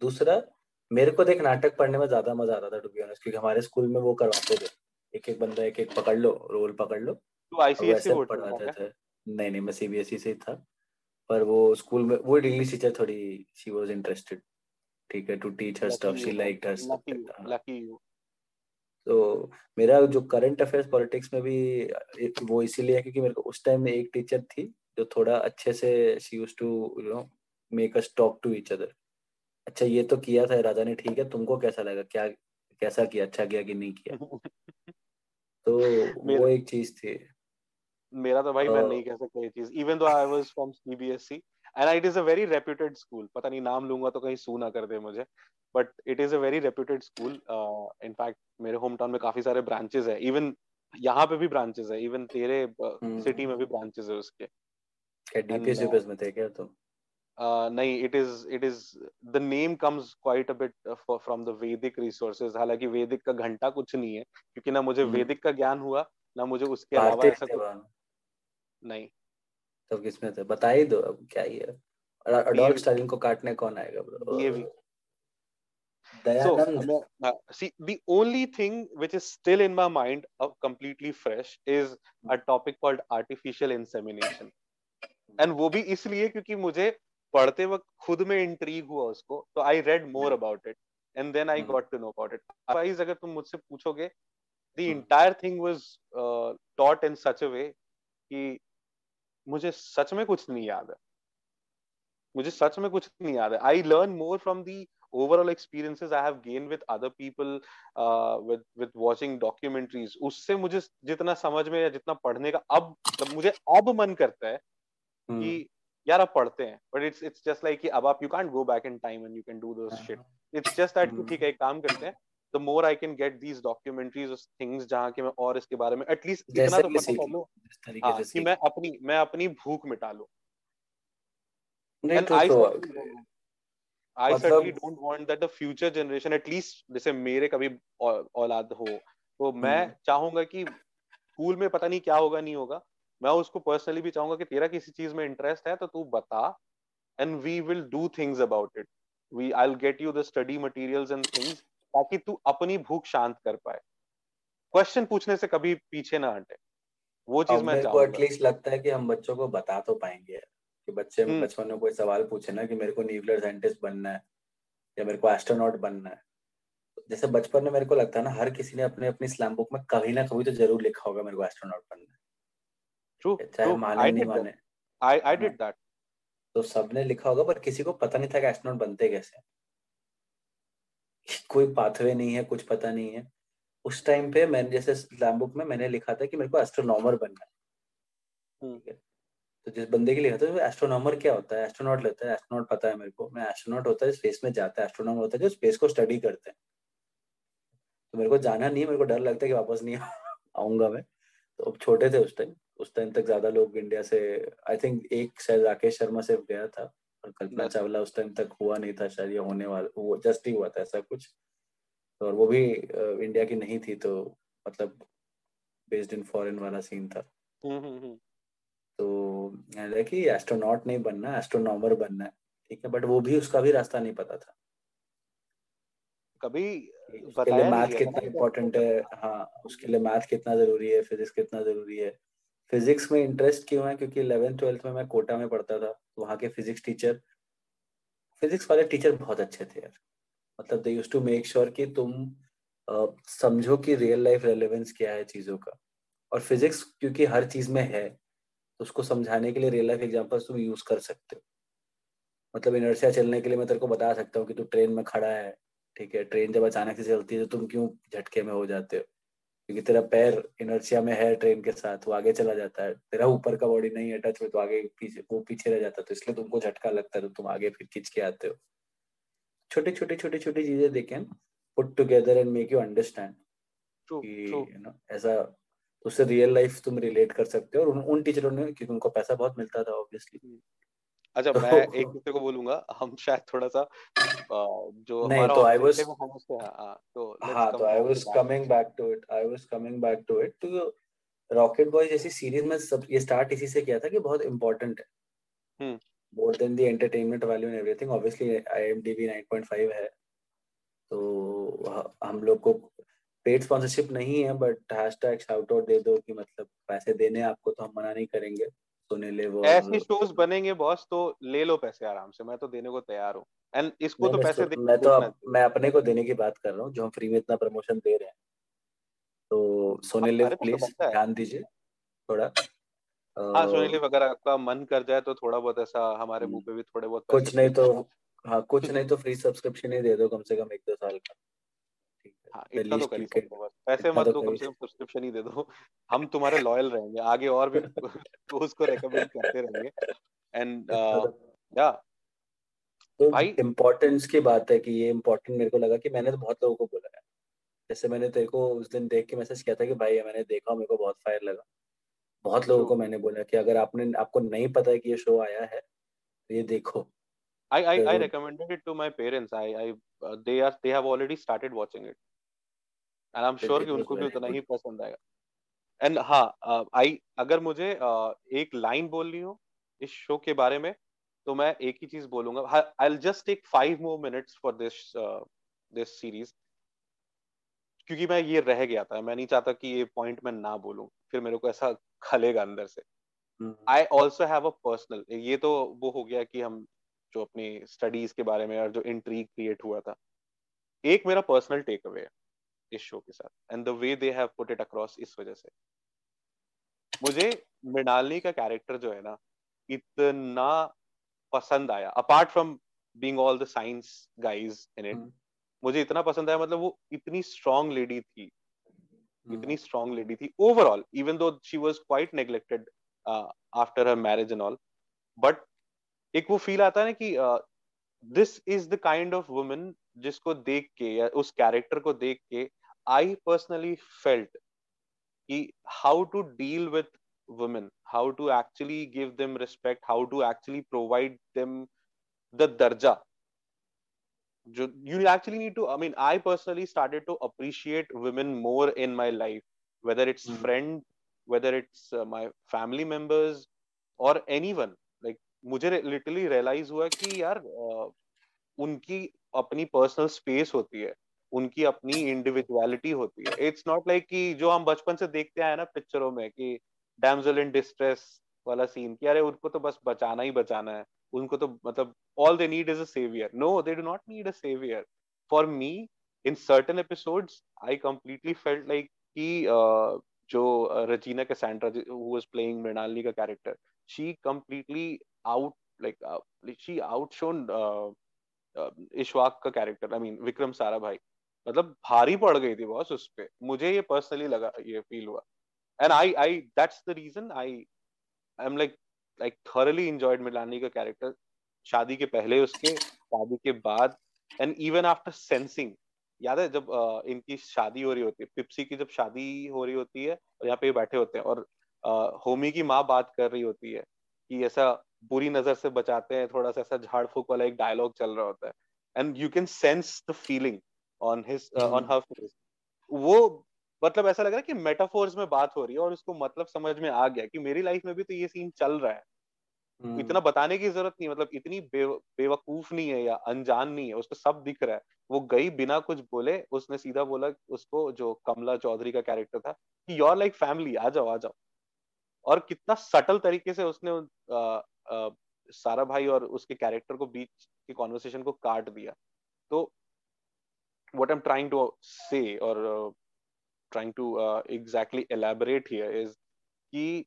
दूसरा मेरे को देख नाटक पढ़ने में ज़्यादा मज़ा आता था टू बी ऑनेस्ट क्योंकि हमारे स्कूल में वो करवाते थे। एक एक बंदा एक एक पकड़ लो रोल पकड़ लो। तो आईसीएसई बोर्ड पढ़ाते थे। नहीं नहीं मैं सीबीएसई से था। पर वो स्कूल में वो इंग्लिश टीचर थोड़ी शी वाज इंटरेस्टेड ठीक है to teach her stuff she like her lucky तो मेरा जो करंट अफेयर्स पॉलिटिक्स में भी वो इसीलिए है क्योंकि मेरे को उस टाइम में एक टीचर थी जो थोड़ा अच्छे से she use to you know make us talk to each other अच्छा ये तो किया था राजा ने ठीक है तुमको कैसा लगा? क्या कैसा किया? अच्छा किया कि नहीं किया? तो वो एक चीज़ थी। मेरा तो भाई uh, मैं नहीं कह सकता ये चीज़ even though I was from CBSE and it is a very reputed school पता नहीं नाम लूँगा तो कहीं सू ना कर दे मुझे but it is a very reputed school in fact मेरे होम टाउन में काफ़ी सारे ब्रांचेस है. इवन यहाँ पे भी ब्रांचेस है. इवन तेरे सिटी uh, में भी ब्रांचेस है उसके. क्या डीपीएस यूपीएस में थे क्या तुम Uh, नहीं it is it is the name comes quite a bit from the Vedic resources हालाँकि वैदिक का घंटा कुछ नहीं है क्योंकि ना मुझे वैदिक का ज्ञान हुआ ना मुझे उसके अलावा ऐसा कुछ नहीं। तो किसमें थे? बता ही दो अब क्या ही है अडॉल्ट स्टालिन को काटने कौन आएगा ब्रो ये भी। Dayanand. So, uh, see, the only thing which is still in my mind, uh, completely fresh, is a topic called artificial insemination. And वो भी इसलिए क्योंकि मुझे पढ़ते वक्त खुद में इंट्रीग हुआ उसको तो I read more about it and then I got to know about it otherwise अगर तुम मुझसे पूछोगे the entire thing was taught in such a way कि मुझे सच में कुछ नहीं याद है। मुझे सच में कुछ नहीं याद है। I learn more from the overall experiences I have gained with other people uh, with with watching documentaries उससे मुझे जितना समझ में या जितना पढ़ने का अब मुझे अब मन करता है कि यार आप पढ़ते हैं। But it's it's just like कि अब आप you can't go back in time and you can do those shit it's just that ठीक है एक काम करते हैं। The more I can get these documentaries things जहाँ के मैं और इसके बारे में एटलीस्ट इतना तो पता हाँ, कि मैं अपनी मैं अपनी भूख मिटा लूँ। I certainly don't want that the future generation at least जैसे मेरे कभी औलाद हो तो मैं हम्म। चाहूँगा कि स्कूल में पता नहीं क्या होगा नहीं होगा मैं उसको पर्सनली भी चाहूँगा कि तेरा किसी चीज़ में इंटरेस्ट है तो तू बता and we will do things about it we I get you the study materials and things ताकि तू अपनी भूख शांत कर पाए। क्वेश्चन पूछने से कभी पीछे ना हटे। वो चीज़ मैं एटलीस्ट लगता है कि हम बच्चों को बता तो पाएँगे। कि बच्चे हम्म। बचपन में कोई सवाल पूछे ना कि मेरे को न्यूक्लियर साइंटिस्ट बनना है या मेरे को एस्ट्रोनॉट बनना है। जैसे बचपन में मेरे को लगता है ना हर किसी ने अपने अपनी स्लैम बुक में कभी ना कभी तो ज़रूर लिखा होगा मेरे को एस्ट्रोनॉट बनना है। True. चाहे true. माने नहीं माने। I I did that. तो सबने लिखा होगा पर किसी को पता नहीं था कि एस्ट्रोनॉट बनते कैसे कोई पाथवे नहीं है कुछ पता नहीं है। उस टाइम पे मैंने जैसे स्लैम बुक में मैंने लिखा था कि मेरे को एस्ट्रोनॉमर बनना है। हम्म। ठीक है? तो जिस बंदे के लिए होता है एस्ट्रोनॉमर क्या होता है? एस्ट्रोनॉट लेता है। एस्ट्रोनॉट पता है मेरे को। मैं एस्ट्रोनॉट होता है स्पेस में जाता है। एस्ट्रोनॉमर होता है जो स्पेस को स्टडी करते हैं। तो मेरे को जाना नहीं है मेरे को डर लगता है कि वापस नहीं आऊँगा मैं। तो अब छोटे थे उस टाइम उस टाइम तक ज़्यादा लोग इंडिया से आई थिंक एक शायद राकेश शर्मा से गया था। और कल्पना चावला उस टाइम तक हुआ नहीं था शायद ये होने वाला वो जस्ट ही हुआ था ऐसा कुछ। और वो भी इंडिया की नहीं थी तो मतलब बेस्ड इन फॉरेन वाला सीन था। हम्म, हम्म, हम्म। तो कि एस्ट्रोनॉट नहीं बनना एस्ट्रोनॉमर बनना है ठीक है बट वो भी उसका भी रास्ता नहीं पता था। कभी उसके लिए मैथ कितना इम्पोर्टेंट है हाँ उसके लिए मैथ कितना ज़रूरी है फिजिक्स कितना ज़रूरी है। फिजिक्स में इंटरेस्ट क्यों है? क्योंकि इलेवेंथ ट्वेल्थ में मैं कोटा में पढ़ता था। तो वहाँ के फिजिक्स टीचर फिजिक्स वाले टीचर बहुत अच्छे थे यार। मतलब they use to make sure कि तुम समझो कि रियल लाइफ रेलेवेंस क्या है चीज़ों का। और फिजिक्स क्योंकि हर चीज़ में है तो उसको समझाने के लिए रियल लाइफ एग्जाम्पल्स तुम यूज़ कर सकते हो। मतलब इनर्सिया चलने के लिए मैं तेरे को बता सकता हूँ कि तू ट्रेन में खड़ा है, ठीक है? ट्रेन जब अचानक से चलती है तो तुम क्यों झटके में हो जाते हो? क्योंकि तेरा पैर इनर्सिया में है ट्रेन के साथ वो आगे चला जाता है। तेरा ऊपर का बॉडी नहीं है टच में तो आगे पीछे वो पीछे रह जाता है तो इसलिए तुमको झटका लगता है तो तुम आगे फिर खींच के आते हो। छोटी छोटी छोटी छोटी चीज़ें देखें put together and make you understand ऐसा उससे रियल लाइफ तुम रिलेट कर सकते हो और उन, उन टीचरों ने क्योंकि उनको पैसा बहुत मिलता था ऑब्वियसली अच्छा तो, मैं एक दूसरे को बोलूँगा हम शायद थोड़ा सा जो नहीं तो आई वाज तो हाँ तो I was coming back to it I was coming back to it तो रॉकेट बॉय जैसी सीरीज़ में सब ये स्टार्ट इसी से किया था कि बहुत इंपॉर्टेंट है। More than the entertainment value and everything obviously IMDb 9.5 है। तो हम लोग को पेड स्पॉन्सरशिप नहीं है बट हैशटैग शाउट आउट दे दो कि मतलब पैसे देने आपको तो हम मना नहीं करेंगे। सुने ले वो ऐसे शोज़ बनेंगे बॉस तो ले लो पैसे आराम से मैं तो देने को तैयार हूँ। एंड इसको तो पैसे दे मैं तो मैं अपने को देने की बात कर रहा हूँ जो हम फ्री में इतना प्रमोशन दे रहे हैं। तो सोने ले प्लीज़ ध्यान दीजिए थोड़ा। हाँ अगर आपका मन कर जाए तो थोड़ा बहुत ऐसा हमारे मुँह पे भी थोड़े बहुत कुछ नहीं तो हाँ कुछ नहीं तो फ्री सब्सक्रिप्शन ही दे दो कम से कम एक दो साल का। हाँ इतना तो पैसे मत तो दो कम से कम सब्सक्रिप्शन ही। दे दो। हम तुम्हारे लॉयल रहेंगे आगे और भी तो उसको रेकमेंड करते रहेंगे। एंड या तो भाई इम्पोर्टेंस की बात है कि ये इम्पोर्टेंट मेरे को लगा कि मैंने तो बहुत लोगों को बोला है। जैसे मैंने तेरे को उस दिन देख के मैसेज किया था कि भाई मैंने देखा मेरे को बहुत फायर लगा। बहुत लोगों को मैंने बोला कि अगर आपने आपको नहीं पता है कि ये शो आया है तो ये देखो। I I I recommended it to my parents. I I uh, they are they have already started watching it, and I'm sure कि उनको भी उतना ही पसंद आएगा. एंड हाँ आई अगर मुझे एक लाइन बोलनी हो इस शो के बारे में तो मैं एक ही चीज़ बोलूँगा। I just take five more minutes for this this series क्योंकि मैं ये रह गया था मैं नहीं चाहता कि ये पॉइंट मैं ना बोलूँ फिर मेरे को ऐसा खलेगा अंदर से। I also have a personal ये तो वो हो गया कि हम जो अपनी स्टडीज़ के बारे में और जो इंट्रीग क्रिएट हुआ था। एक मेरा पर्सनल टेक अवे है। इस शो के साथ। And the way they have put it across इस वजह से। मुझे मृणालिनी का कैरेक्टर जो है ना इतना पसंद आया। Apart from being all the science guys in it मुझे इतना पसंद आया मतलब वो इतनी स्ट्रॉन्ग लेडी थी। hmm. इतनी स्ट्रॉन्ग लेडी थी। Overall even though she was quite neglected after her marriage and all but एक वो फील आता है ना कि this is the kind of women जिसको देख के या उस कैरेक्टर को देख के आई पर्सनली फेल्ट कि how to deal with women how to actually give them respect how to actually provide them the darja you actually need to i mean i personally started to appreciate women more in my life whether it's mm-hmm. friend whether it's uh, my family members or anyone like मुझे लिटरली रियलाइज़ हुआ कि यार उनकी अपनी पर्सनल स्पेस होती है उनकी अपनी इंडिविजुअलिटी होती है। इट्स नॉट लाइक कि जो हम बचपन से देखते आए ना पिक्चरों में कि डैमजल इन डिस्ट्रेस वाला सीन कि अरे उनको तो बस बचाना ही बचाना है। उनको तो मतलब all they need is a saviour no they do not need a saviour for me in certain episodes I completely felt like कि जो Regina Cassandra who was playing Mrinalini का character she completely out like she uh, uh, Ishwak का कैरेक्टर आई मीन विक्रम सारा भाई मतलब भारी पड़ गई थी बॉस उस पे। मुझे ये पर्सनली लगा ये फील हुआ। And I I that's the reason I I am like like thoroughly enjoyed Milani का कैरेक्टर शादी के पहले उसके शादी के बाद। एंड इवन आफ्टर सेंसिंग याद है जब uh, इनकी शादी हो रही होती है पिप्सी की जब शादी हो रही होती है और यहाँ पे बैठे होते हैं और uh, होमी की माँ बात कर रही होती है कि ऐसा बुरी नज़र से बचाते हैं थोड़ा सा ऐसा झाड़ फूक वाला एक डायलॉग चल रहा होता है। And you can sense the feeling on his on her face वो मतलब ऐसा लग रहा है कि मेटाफोर्स में बात हो रही है और उसको मतलब समझ में आ गया कि मेरी लाइफ में भी तो ये सीन चल रहा है। hmm. इतना बताने की ज़रूरत नहीं मतलब इतनी बे, बेवकूफ़ नहीं है या अनजान नहीं है उसको सब दिख रहा है। वो गई बिना कुछ बोले उसने सीधा बोला उसको जो कमला चौधरी का कैरेक्टर था कि योर लाइक फैमिली आ जाओ आ जाओ। और कितना सटल तरीके से उसने आ, आ, सारा भाई और उसके कैरेक्टर को बीच के कॉन्वर्सेशन को काट दिया। तो what i'm trying to say or uh, trying to uh, exactly elaborate here is कि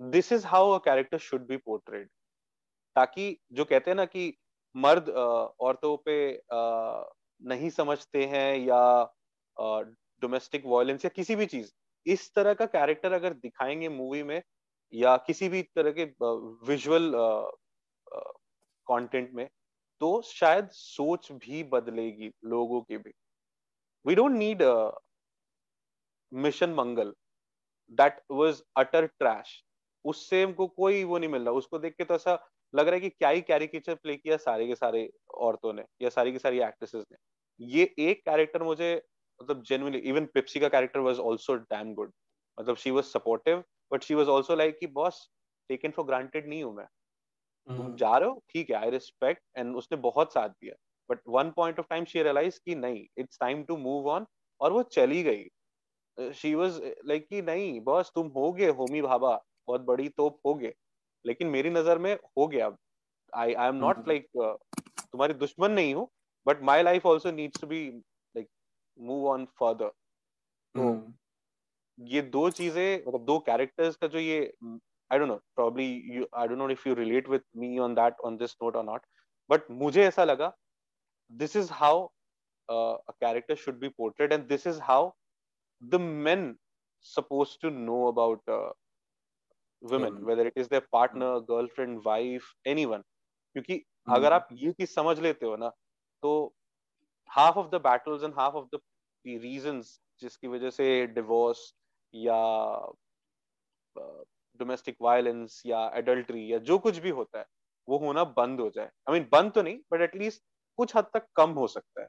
this is how a character should be portrayed ताकि जो कहते हैं ना कि मर्द औरतों पे नहीं समझते हैं या डोमेस्टिक वायलेंस या किसी भी चीज़ इस तरह का कैरेक्टर अगर दिखाएँगे मूवी में या किसी भी तरह के विजुअल कंटेंट में तो शायद सोच भी बदलेगी लोगों की भी। We don't need Mission Mangal that was utter trash उससे हमको कोई वो नहीं मिल रहा। उसको देख के तो ऐसा लग रहा है कि क्या ही कैरिकेचर प्ले किया सारे के सारे औरतों ने या सारी की सारी एक्ट्रेसेस ने। ये एक कैरेक्टर मुझे मतलब जेन्युइनली इवन पिप्सी का character was also damn good मतलब she was supportive but she was also like कि बॉस टेकन फॉर ग्रांटेड नहीं हूँ मैं। तुम हम्म। जा रहे हो ठीक है आई रिस्पेक्ट एंड उसने बहुत साथ दिया। But one point of time she realise कि नहीं it's time to move on और वो चली गई। शी वाज लाइक कि नहीं बॉस तुम हो गए होमी भाभा बहुत बड़ी तोप हो गए। लेकिन मेरी नज़र में हो गया। I I am not like तुम्हारी दुश्मन नहीं हूँ but my life also needs to be like move on further तो ये दो चीज़ें मतलब दो कैरेक्टर्स का जो ये I don't know probably you I don't know if you relate with me on that on this note और नॉट बट मुझे ऐसा लगा this is how a character should be portrayed and this is how the men supposed to know about uh, women mm. whether it is their partner girlfriend wife anyone क्योंकि mm. अगर आप ये चीज समझ लेते हो ना तो half of the battles and half of the reasons जिसकी वजह से डिवोर्स या डोमेस्टिक वायलेंस या एडल्ट्री या जो कुछ भी होता है वो होना बंद हो जाए। आई I मीन mean, बंद तो नहीं बट एटलीस्ट कुछ हद तक कम हो सकता है।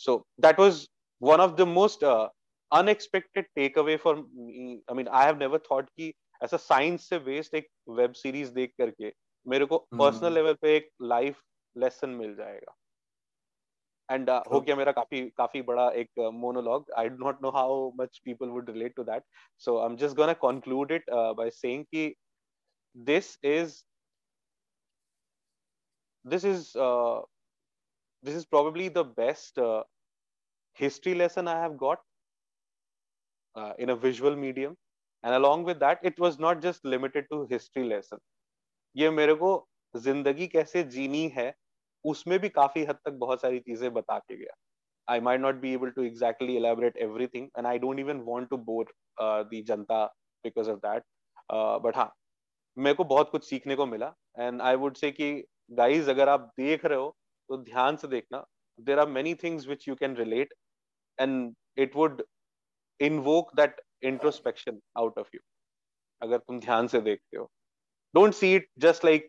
So that was one of the most unexpected take away for I mean I have never thought कि ऐसा साइंस से बेस्ड एक वेब सीरीज़ देख करके मेरे को पर्सनल hmm. लेवल पे एक लाइफ लेसन मिल जाएगा। एंड uh, हो गया मेरा काफ़ी काफ़ी बड़ा एक monologue I do not know how much people would relate to that so I am just gonna conclude it by saying कि this is this is uh, this is probably the best uh, history lesson I have got uh, in a visual medium. And along with that, it was not just limited to history lesson. ये मेरे को ज़िंदगी कैसे जीनी है उसमें भी काफ़ी हद तक बहुत सारी चीज़ें बता के गया। I might not be able to exactly elaborate everything and I don't even want to bore the Janata because of that but हाँ मेरे को बहुत कुछ सीखने को मिला एंड आई वुड से कि गाइस अगर आप देख रहे हो तो ध्यान से देखना। There are many things which you can relate and it would invoke that introspection out of you अगर तुम ध्यान से देखते हो। Don't see it just like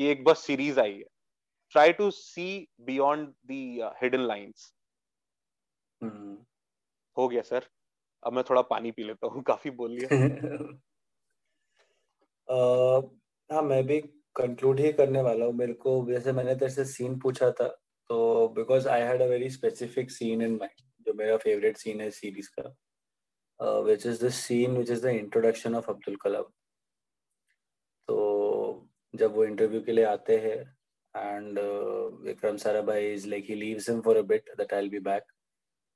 एक बस सीरीज़ आई है। Try to see beyond the uh, hidden lines. Mm-hmm. हो गया सर। अब मैं थोड़ा पानी पी लेता हूँ। काफ़ी बोल लिया। uh, हाँ मैं भी कंक्लूड ही करने वाला हूँ। मेरे को जैसे मैंने तेरे से सीन पूछा था तो because I had a very specific scene in mind जो मेरा फेवरेट सीन है सीरीज़ का which is the scene which is the introduction of Abdul Kalam तो जब वो इंटरव्यू के लिए आते हैं and uh, Vikram Sarabhai is like he leaves him for a bit that I'll be back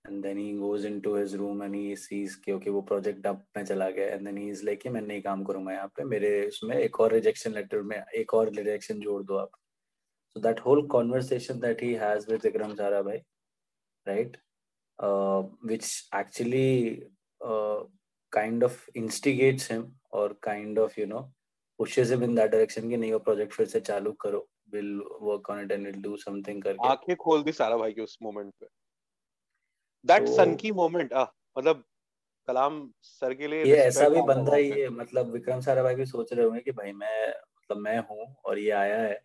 and then he goes into his room and he sees कि okay वो project dump में चला गया and then he is like कि मैं नहीं काम करूँगा यहाँ पे मेरे उसमें एक और rejection letter में एक और rejection जोड़ दो आप so that whole conversation that he has with Vikram Sarabhai right uh, which actually uh, kind of instigates him or kind of you know pushes him in that direction कि नहीं वो project फिर से चालू करो will work on it and will do something करके। आँखें खोल दी सारा भाई की उस मोमेंट पे। दैट सन की मोमेंट मतलब कलाम सर के लिए ये ऐसा भी बंदा ही। है मतलब विक्रम सारा भाई भी सोच रहे होंगे कि भाई मैं मतलब मैं हूँ और ये आया है।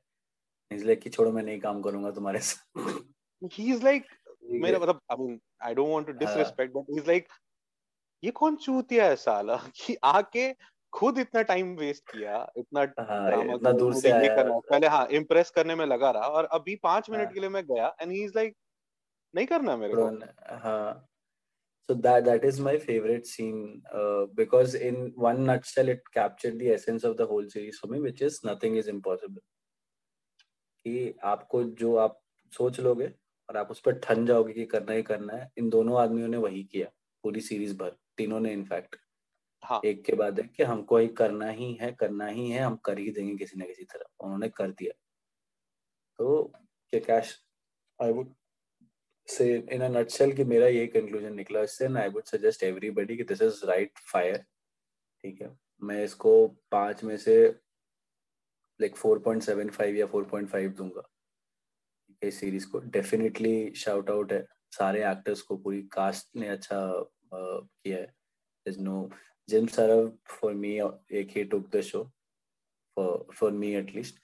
इसलिए कि छोड़ो मैं नहीं काम करूँगा तुम्हारे साथ। ही इज़ लाइक मेरा मतलब I mean I don't want to disrespect but he is like ये कौन चूतिया है साला? कि आके खुद इतना टाइम वेस्ट किया इतना ड्रामा हाँ, इतना दूर से आया। करना पहले हाँ इम्प्रेस करने में लगा रहा और अभी पाँच मिनट हाँ, के लिए मैं गया एंड ही इज़ लाइक नहीं करना मेरे को। हाँ। So that that is my favorite scene uh, because in one nutshell it captured the essence of the whole series for me which is nothing is impossible. कि आपको जो आप सोच लोगे और आप उस पर ठन जाओगे कि करना ही करना है इन दोनों आदमियों ने वही किया पूरी सीरीज़ भर तीनों ने इनफैक्ट हाँ. एक के बाद है कि हमको ही करना ही है करना ही है हम कर ही देंगे किसी न किसी तरह उन्होंने कर दिया। तो क्या कैश आई वुड से इन नटसेल कि मेरा यही कंक्लूजन निकला। इससे आई वुड सजेस्ट एवरीबॉडी कि दिस इज़ राइट फायर ठीक है? मैं इसको पाँच में से like four point seven five या फोर पॉइंट फाइव दूँगा। इस सीरीज़ को। डेफिनेटली शाउट आउट है। सारे एक्टर्स को पूरी कास्ट ने अच्छा uh, किया है। No Jim Sarav for me, he took the show for for me at least.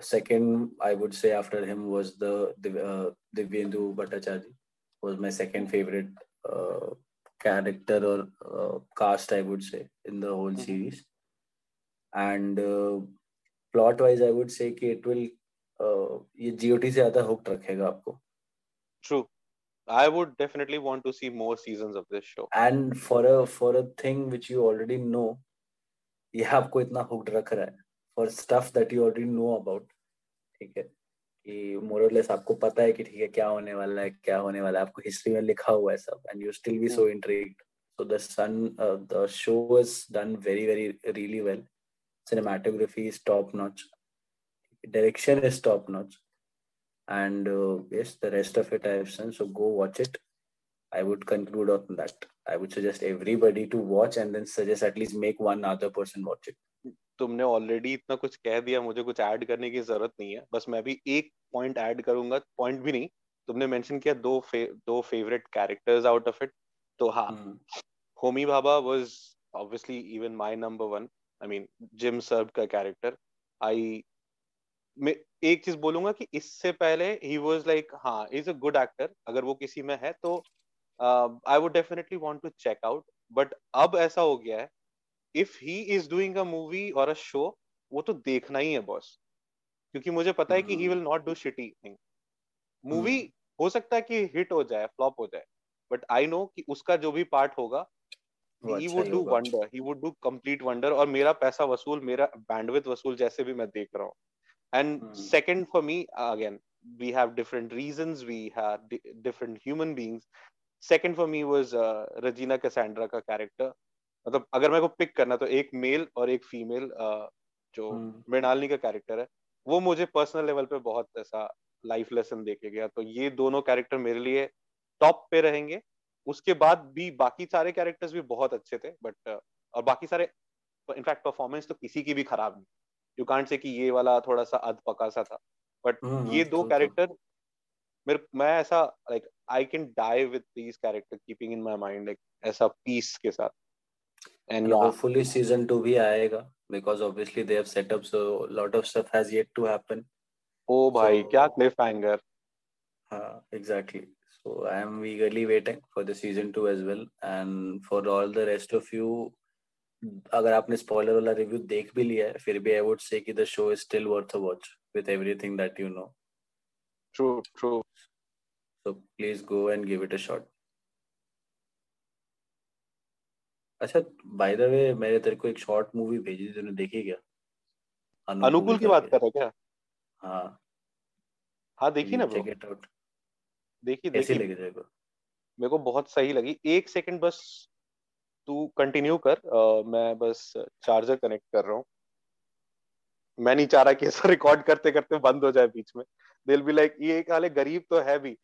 Second, I would say after him was the uh, Divyendu Bhattacharya was my second favorite uh, character or uh, cast I would say in the whole mm-hmm. series. And uh, plot wise, I would say कि it will uh, ये GOT से ज़्यादा hooked रखेगा आपको. True. I would definitely want to see more seasons of this show. And for a for a thing which you already know, ये आपको इतना hooked रख रहा है for stuff that you already know about. ठीक है कि मोरलेस आपको पता है कि ठीक है क्या होने वाला है क्या होने वाला है आपको हिस्ट्री में लिखा हुआ है सब and you still be so intrigued So the sun, uh, the show is done very, very, really well. Cinematography is top notch. Direction is top notch. And uh, yes, the rest of it I have seen. So go watch it. I would conclude on that. I would suggest everybody to watch and then suggest at least make one other person watch it. तुमने ऑलरेडी इतना कुछ कह दिया मुझे कुछ ऐड करने की ज़रूरत नहीं है बस मैं भी एक पॉइंट ऐड करूँगा पॉइंट भी नहीं तुमने मेंशन किया दो फे, दो favourite characters out of it तो हाँ Homi Bhabha was obviously even my number one I mean Jim Sarbh का कैरेक्टर आई मैं एक चीज़ बोलूँगा कि इससे पहले ही वाज लाइक हाँ इज़ अ गुड एक्टर अगर वो किसी में है तो I would definitely want to check out but अब ऐसा हो गया है if he is doing a movie or a show वो तो देखना ही है बॉस क्योंकि मुझे पता है कि he will not do shitty thing movie हो सकता है कि हिट हो जाए फ्लॉप हो जाए बट आई नो कि उसका जो भी पार्ट होगा he would do wonder he would do complete wonder और मेरा पैसा वसूल मेरा बैंडविथ वसूल जैसे भी मैं देख रहा हूँ। And second for me again we have different reasons we have di- different human beings. Second for me was uh, regina cassandra का character. मतलब अगर मेरे को पिक करना तो एक मेल और एक फीमेल uh, जो मृणालिनी का कैरेक्टर है वो मुझे पर्सनल लेवल पे बहुत ऐसा लाइफ लेसन देके गया। तो ये दोनों कैरेक्टर मेरे लिए टॉप पे रहेंगे। उसके बाद भी बाकी सारे कैरेक्टर्स भी बहुत अच्छे थे बट और बाकी सारे इनफैक्ट परफॉर्मेंस तो किसी की भी खराब नहीं। यू कांट से कि ये वाला थोड़ा सा अध पका सा था बट ये दो कैरेक्टर मेरे मैं ऐसा like I can die with these character keeping in my mind like ऐसा पीस के साथ and yeah. hopefully season 2 भी आएगा because obviously they have set up so a lot of stuff has yet to happen oh भाई so, क्या cliffhanger हाँ exactly so I am eagerly waiting for the season 2 as well and for all the rest of you अगर आपने स्पॉइलर वाला रिव्यू देख भी लिया है फिर भी आई वुड से कि the show is still worth a watch with everything that you know true true so please go and give it a shot अच्छा बाय द वे मैंने तेरे को एक शॉर्ट मूवी भेजी थी तूने देखी क्या? अनुकूल की बात कर रहा क्या? हाँ। हाँ देखी ना चेक इट आउट देखी देखी। लगी तेरे को? मेरे को बहुत सही लगी। एक सेकंड बस तू कंटिन्यू कर। uh, मैं बस चार्जर कनेक्ट कर रहा हूँ। मैं नहीं चाह रहा कि ऐसा रिकॉर्ड करते करते बंद हो जाए बीच में। दिल भी लाइक ये एक हाले गरीब तो है भी।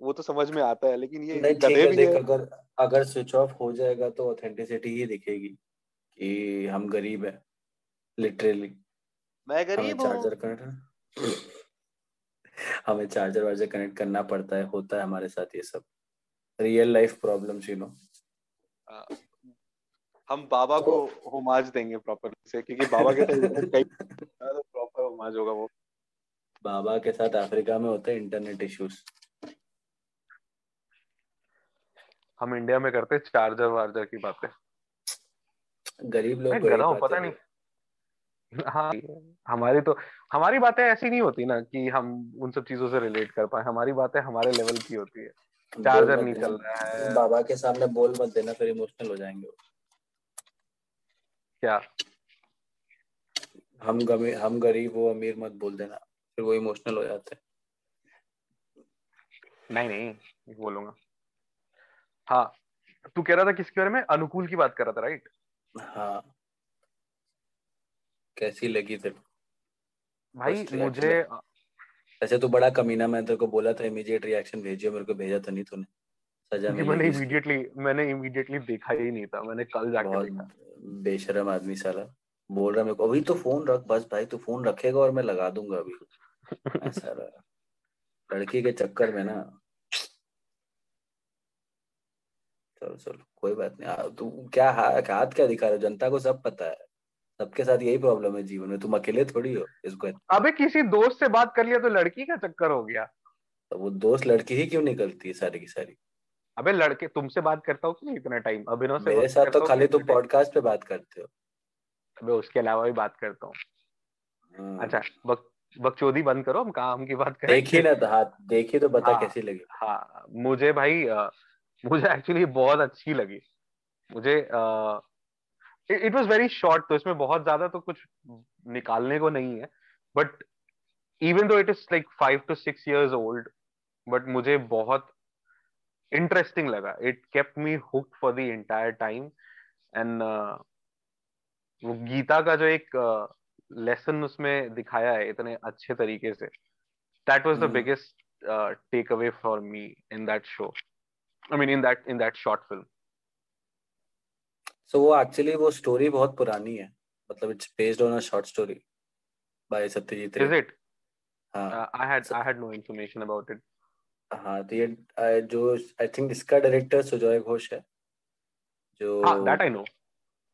वो तो समझ में आता है लेकिन ये गधे भी देख, है। अगर अगर स्विच ऑफ़ हो जाएगा तो ऑथेंटिसिटी ही दिखेगी कि हम गरीब है लिटरली मैं गरीब हूँ। चार्जर कनेक्ट हमें चार्जर वार्जर कनेक्ट करना पड़ता है होता है हमारे साथ ये सब। Real life problems you know हम बाबा तो, को होमाज देंगे प्रॉपर से क्योंकि बाबा के साथ प्रॉपर होमाज होगा वो। बाबा के साथ अफ्रीका में होते हैं इंटरनेट इश्यूज़ हम इंडिया में करते चार्जर वार्जर की बातें। गरीब लोग को पता नहीं। हाँ हमारी तो हमारी बातें ऐसी नहीं होती ना कि हम उन सब चीज़ों से रिलेट कर पाए। हमारी बातें हमारे लेवल की होती है। चार्जर नहीं चल रहा है। बाबा के सामने बोल मत देना फिर इमोशनल हो जाएँगे क्या? हम गमे हम गरीब वो अमीर मत बोल देना। फिर वो इमोशनल हो जाते हैं। नहीं नहीं बोलूँगा। हाँ तू कह रहा था किसके बारे में? अनुकूल की बात कर रहा था राइट हाँ। कैसी लगी तेरे भाई मुझे ऐसे तो बड़ा कमीना मैं तेरे को बोला था इमीडिएट रिएक्शन भेजियो मेरे को भेजा था नहीं तूने। सजा में मैंने इमीडिएटली मैंने इमीडिएटली देखा ही नहीं था मैंने कल जाके देखा। बेशरम आदमी साला। बोल रहा मेरे को अभी तो फ़ोन रख बस भाई तू फ़ोन रखेगा और मैं लगा दूँगा अभी। ऐसा लड़की के चक्कर में ना। चलो चलो कोई बात नहीं। तू क्या हाथ हाथ क्या दिखा रहे जनता को सब पता है। सबके साथ यही प्रॉब्लम है जीवन में। तुम अकेले थोड़ी हो इसको अबे किसी दोस्त से बात कर लिया तो लड़की का चक्कर हो गया। तो वो दोस्त लड़की ही क्यों निकलती है सारी की सारी? अबे लड़के तुमसे बात करता हूँ कि इतना टाइम अभिनव से मेरे साथ तो खाली तुम पॉडकास्ट पे बात करते हो। अबे उसके अलावा भी बात करता हूँ। हाँ। अच्छा बक बकचोदी बंद करो हम काम की बात करें। देखी ना तो हाथ देखी तो बता हाँ, कैसी लगी। हाँ मुझे भाई आ, मुझे एक्चुअली बहुत अच्छी लगी। मुझे इट वाज वेरी शॉर्ट तो इसमें बहुत ज़्यादा तो कुछ निकालने को नहीं है। But even though it is like five to six years old but मुझे बहुत इंटरेस्टिंग लगा it kept me hook for the entire time and वो गीता का जो एक लेसन uh, उसमें दिखाया है इतने अच्छे तरीके से that was the biggest take away for me in that show I mean in that in that short film so वो एक्चुअली वो स्टोरी बहुत पुरानी है. मतलब it's based on a short story by Satyajit Ray is it I had I had no information about it हाँ तो ये जो आई थिंक इसका डायरेक्टर सुजॉय घोष है जो हाँ दैट आई नो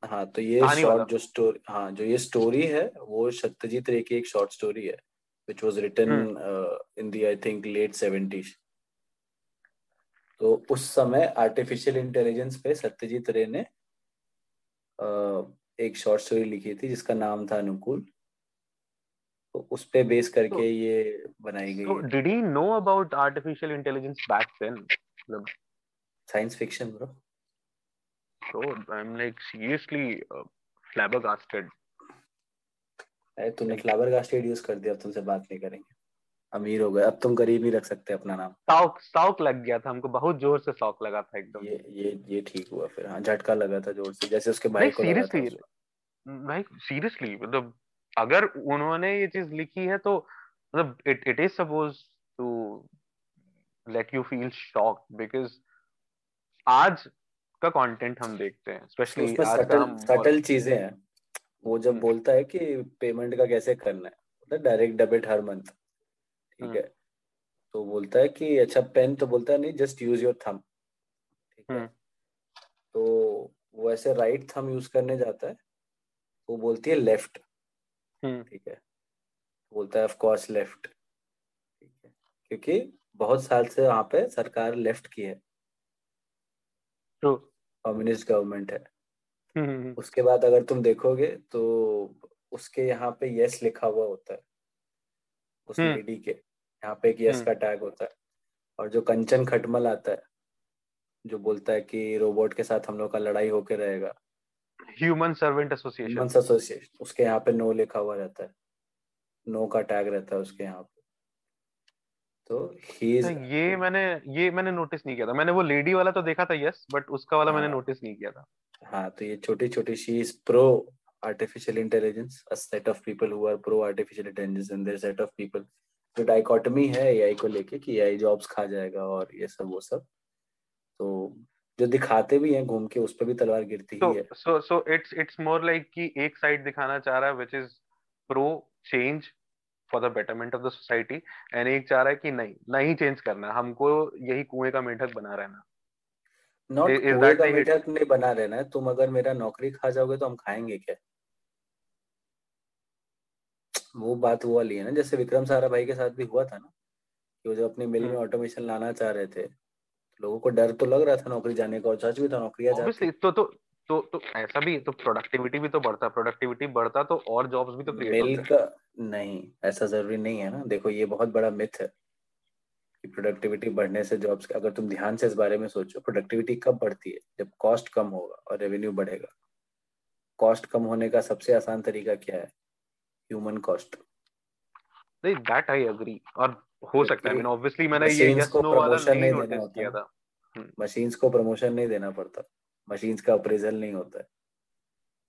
हाँ तो ये शॉर्ट जो स्टोरी हाँ जो ये स्टोरी है वो सत्यजीत रे की एक शॉर्ट स्टोरी है which was written hmm. uh, in the I think late 70s तो उस समय आर्टिफिशियल इंटेलिजेंस पे सत्यजीत रे ने uh, एक शॉर्ट स्टोरी लिखी थी जिसका नाम था अनुकूल। उस पे बेस करके so, ये बनाई गई so, did he know about artificial intelligence back then? science fiction bro. So i'm like seriously uh, flabbergasted. अरे तुमने फ्लावर का स्टेड यूज़ कर दिया अब तुमसे बात नहीं करेंगे। अमीर हो गए अब तुम गरीब नहीं रख सकते अपना नाम। शौक शौक लग गया था हमको बहुत ज़ोर से शौक लगा था एकदम। ये ये ये ठीक हुआ फिर हाँ झटका लगा था ज़ोर से जैसे उसके भाई को सीरियसली भाई सीरियसली मतलब अगर उन्होंने ये चीज़ लिखी है तो मतलब it it is suppose to let you feel shock because आज का कंटेंट हम देखते हैं स्पेशली आज का हम सटल चीज़ें हैं वो जब हम्म। बोलता है कि पेमेंट का कैसे करना है मतलब डायरेक्ट डेबिट हर मंथ ठीक हम्म। है तो बोलता है कि अच्छा पेन तो बोलता है नहीं जस्ट यूज़ योर थम ठीक है हम्म। तो वो ऐसे राइट थम यूज़ करने जाता है वो बोलती है लेफ़्ट ठीक है। बोलता है ऑफ़ कोर्स लेफ़्ट ठीक है। क्योंकि बहुत साल से वहाँ पे सरकार लेफ़्ट की है। कम्युनिस्ट गवर्नमेंट है। हम्म, हम्म, हम्म। उसके बाद अगर तुम देखोगे तो उसके यहाँ पे यस लिखा हुआ होता है। उस लेडी के यहाँ पे एक यस का टैग होता है। और जो कंचन खटमल आता है जो बोलता है कि रोबोट के साथ हम लोग का लड़ाई होके रहेगा। Human servant association human association उसके यहाँ पे नो लिखा हुआ रहता है। नो का टैग रहता है उसके यहाँ पे। तो ही तो ये मैंने ये मैंने नोटिस नहीं किया था। मैंने वो लेडी वाला तो देखा था यस बट उसका वाला हाँ, मैंने नोटिस नहीं किया था। हाँ तो ये छोटी छोटी she is pro artificial intelligence a set of people who are pro artificial intelligence and their set of people. जो डाइकोटमी है एआई को लेके कि एआई जॉब्स खा जाएगा और ये सब वो सब। तो जो दिखाते भी हैं घूम के उस पर भी तलवार गिरती so, ही है। So so it's it's more like कि एक साइड दिखाना चाह रहा है which is pro change for the betterment of the society and एक चाह रहा है कि नहीं नहीं चेंज करना हमको यही कुएँ का मेढक बना रहना। नॉट कुएँ का मेढक नहीं बना रहना है तुम अगर मेरा नौकरी खा जाओगे तो हम खाएँगे क्या? वो बात वो वाली है ना जैसे विक्रम सारा भाई के साथ भी हुआ था ना कि वो जो अपनी मिल में ऑटोमेशन हम्म। लाना चाह रहे थे लोगों को डर तो लग रहा था नौकरी जाने का और सच भी था नौकरियाँ जाती। तो तो तो तो ऐसा भी तो प्रोडक्टिविटी भी तो बढ़ता प्रोडक्टिविटी बढ़ता तो और जॉब्स भी तो क्रिएट मिल का नहीं ऐसा ज़रूरी नहीं है ना। देखो ये बहुत बड़ा मिथ है कि प्रोडक्टिविटी बढ़ने से जॉब्स अगर तुम ध्यान से इस बारे में सोचो प्रोडक्टिविटी कब बढ़ती है? जब कॉस्ट कम होगा और रेवेन्यू बढ़ेगा। कॉस्ट कम होने का सबसे आसान तरीका क्या है? Human cost that I agree और हो सकता है। ऑब्वियसली मैंने ये यस नो वाला नहीं नोटिस किया था। मशीन्स को प्रमोशन नहीं देना पड़ता। मशीन्स का अप्रेजल नहीं होता है।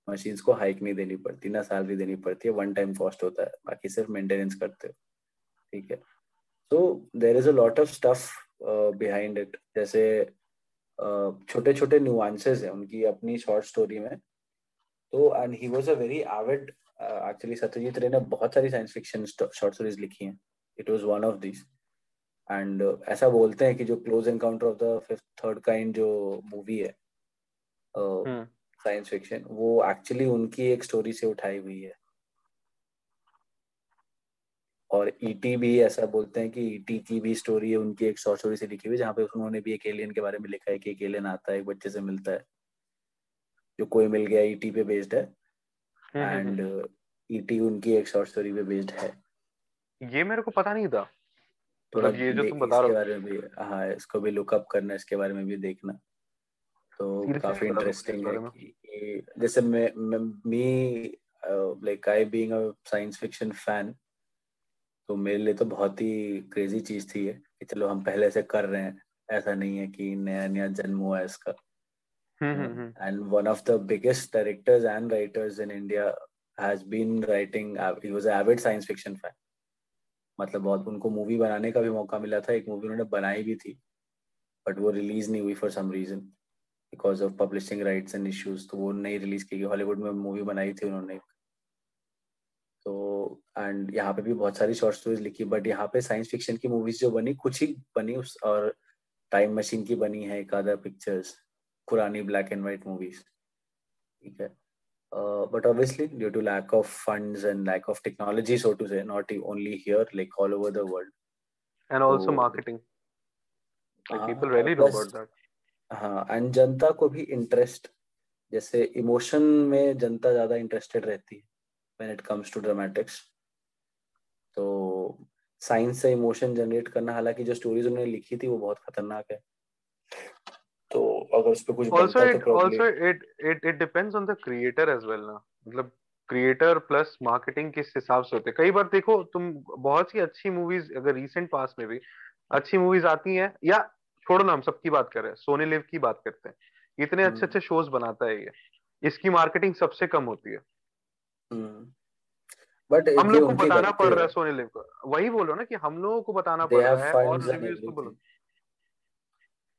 मशीन्स को हाइक नहीं देनी पड़ती ना सैलरी देनी पड़ती है। वन टाइम कॉस्ट होता है। बाकी सिर्फ़ मेंटेनेंस करते हो। ठीक है। So there is a lot of stuff behind it जैसे छोटे छोटे न्यूआंसेस हैं उनकी अपनी शॉर्ट स्टोरी में। तो and he was a very avid actually Satyajit Ray ने बहुत सारी साइंस फिक्शन शॉर्ट स्टोरीज लिखी हैं। It was one of this and ऐसा बोलते हैं कि जो close encounter of the fifth third kind जो मूवी है साइंस uh, फिक्शन hmm. वो एक्चुअली उनकी एक स्टोरी से उठाई हुई है। और ईटी e भी ऐसा बोलते हैं कि ईटी e की भी स्टोरी है उनकी एक शॉर्ट स्टोरी से लिखी हुई जहाँ पे उन्होंने भी एक एलियन के बारे में लिखा है कि एक एलियन आता है एक बच्चे से मिलता है जो कोई मिल गया ईटी e पे बेस्ड है। एंड ईटी उनकी एक शॉर्ट स्टोरी पे बेस्ड है। ये मेरे को पता नहीं था। थोड़ा मतलब ये जो तुम बता रहे हो। बारे भी हाँ इसको भी लुकअप करना इसके बारे में भी देखना। तो काफ़ी इंटरेस्टिंग है कि जैसे मैं me like I being a science fiction fan तो मेरे लिए तो बहुत ही क्रेजी चीज़ थी कि चलो हम पहले से कर रहे हैं। ऐसा नहीं है कि नया नया जन्म हुआ है इसका। And one of the biggest directors and writers in India has been writing he was avid science fiction fan मतलब बहुत उनको मूवी बनाने का भी मौका मिला था, एक मूवी उन्होंने बनाई भी थी बट वो रिलीज़ नहीं हुई for some reason because of publishing rights and issues तो वो नहीं रिलीज़ की गई। हॉलीवुड में मूवी बनाई थी उन्होंने। तो एंड यहाँ पे भी बहुत सारी शॉर्ट स्टोरीज लिखी बट यहाँ पे साइंस फिक्शन की मूवीज़ जो बनी, कुछ ही बनी उस, और टाइम मशीन की बनी है एक आधा पिक्चर्स पुरानी ब्लैक एंड व्हाइट मूवीज़ ठीक है? But obviously due to lack of funds and lack of technology so to say not only here like all over the world and also marketing like uh, people really know about that. हाँ एंड जनता को भी इंटरेस्ट जैसे इमोशन में जनता ज़्यादा इंटरेस्टेड रहती है when it comes to dramatics तो साइंस से इमोशन जनरेट करना हालाँकि जो स्टोरीज उन्होंने लिखी थी वो बहुत खतरनाक है। तो अगर उस पे कुछ also it तो also it it it depends on the creator as well ना। मतलब क्रिएटर प्लस मार्केटिंग किस हिसाब से होते कई बार देखो तुम बहुत सी अच्छी मूवीज़ अगर रीसेंट पास में भी अच्छी मूवीज़ आती हैं या छोड़ो ना हम सबकी बात कर रहे हैं सोनी लिव की बात करते हैं। इतने अच्छे हम्म। अच्छे शोज़ बनाता है ये। इसकी मार्केटिंग सबसे कम होती है। But hmm. हम लोग को बताना पड़ रहा है। सोनी लिव को। वही बोलो ना कि हम लोगों को बताना पड़ रहा है और रिव्यूज़ को बोलो।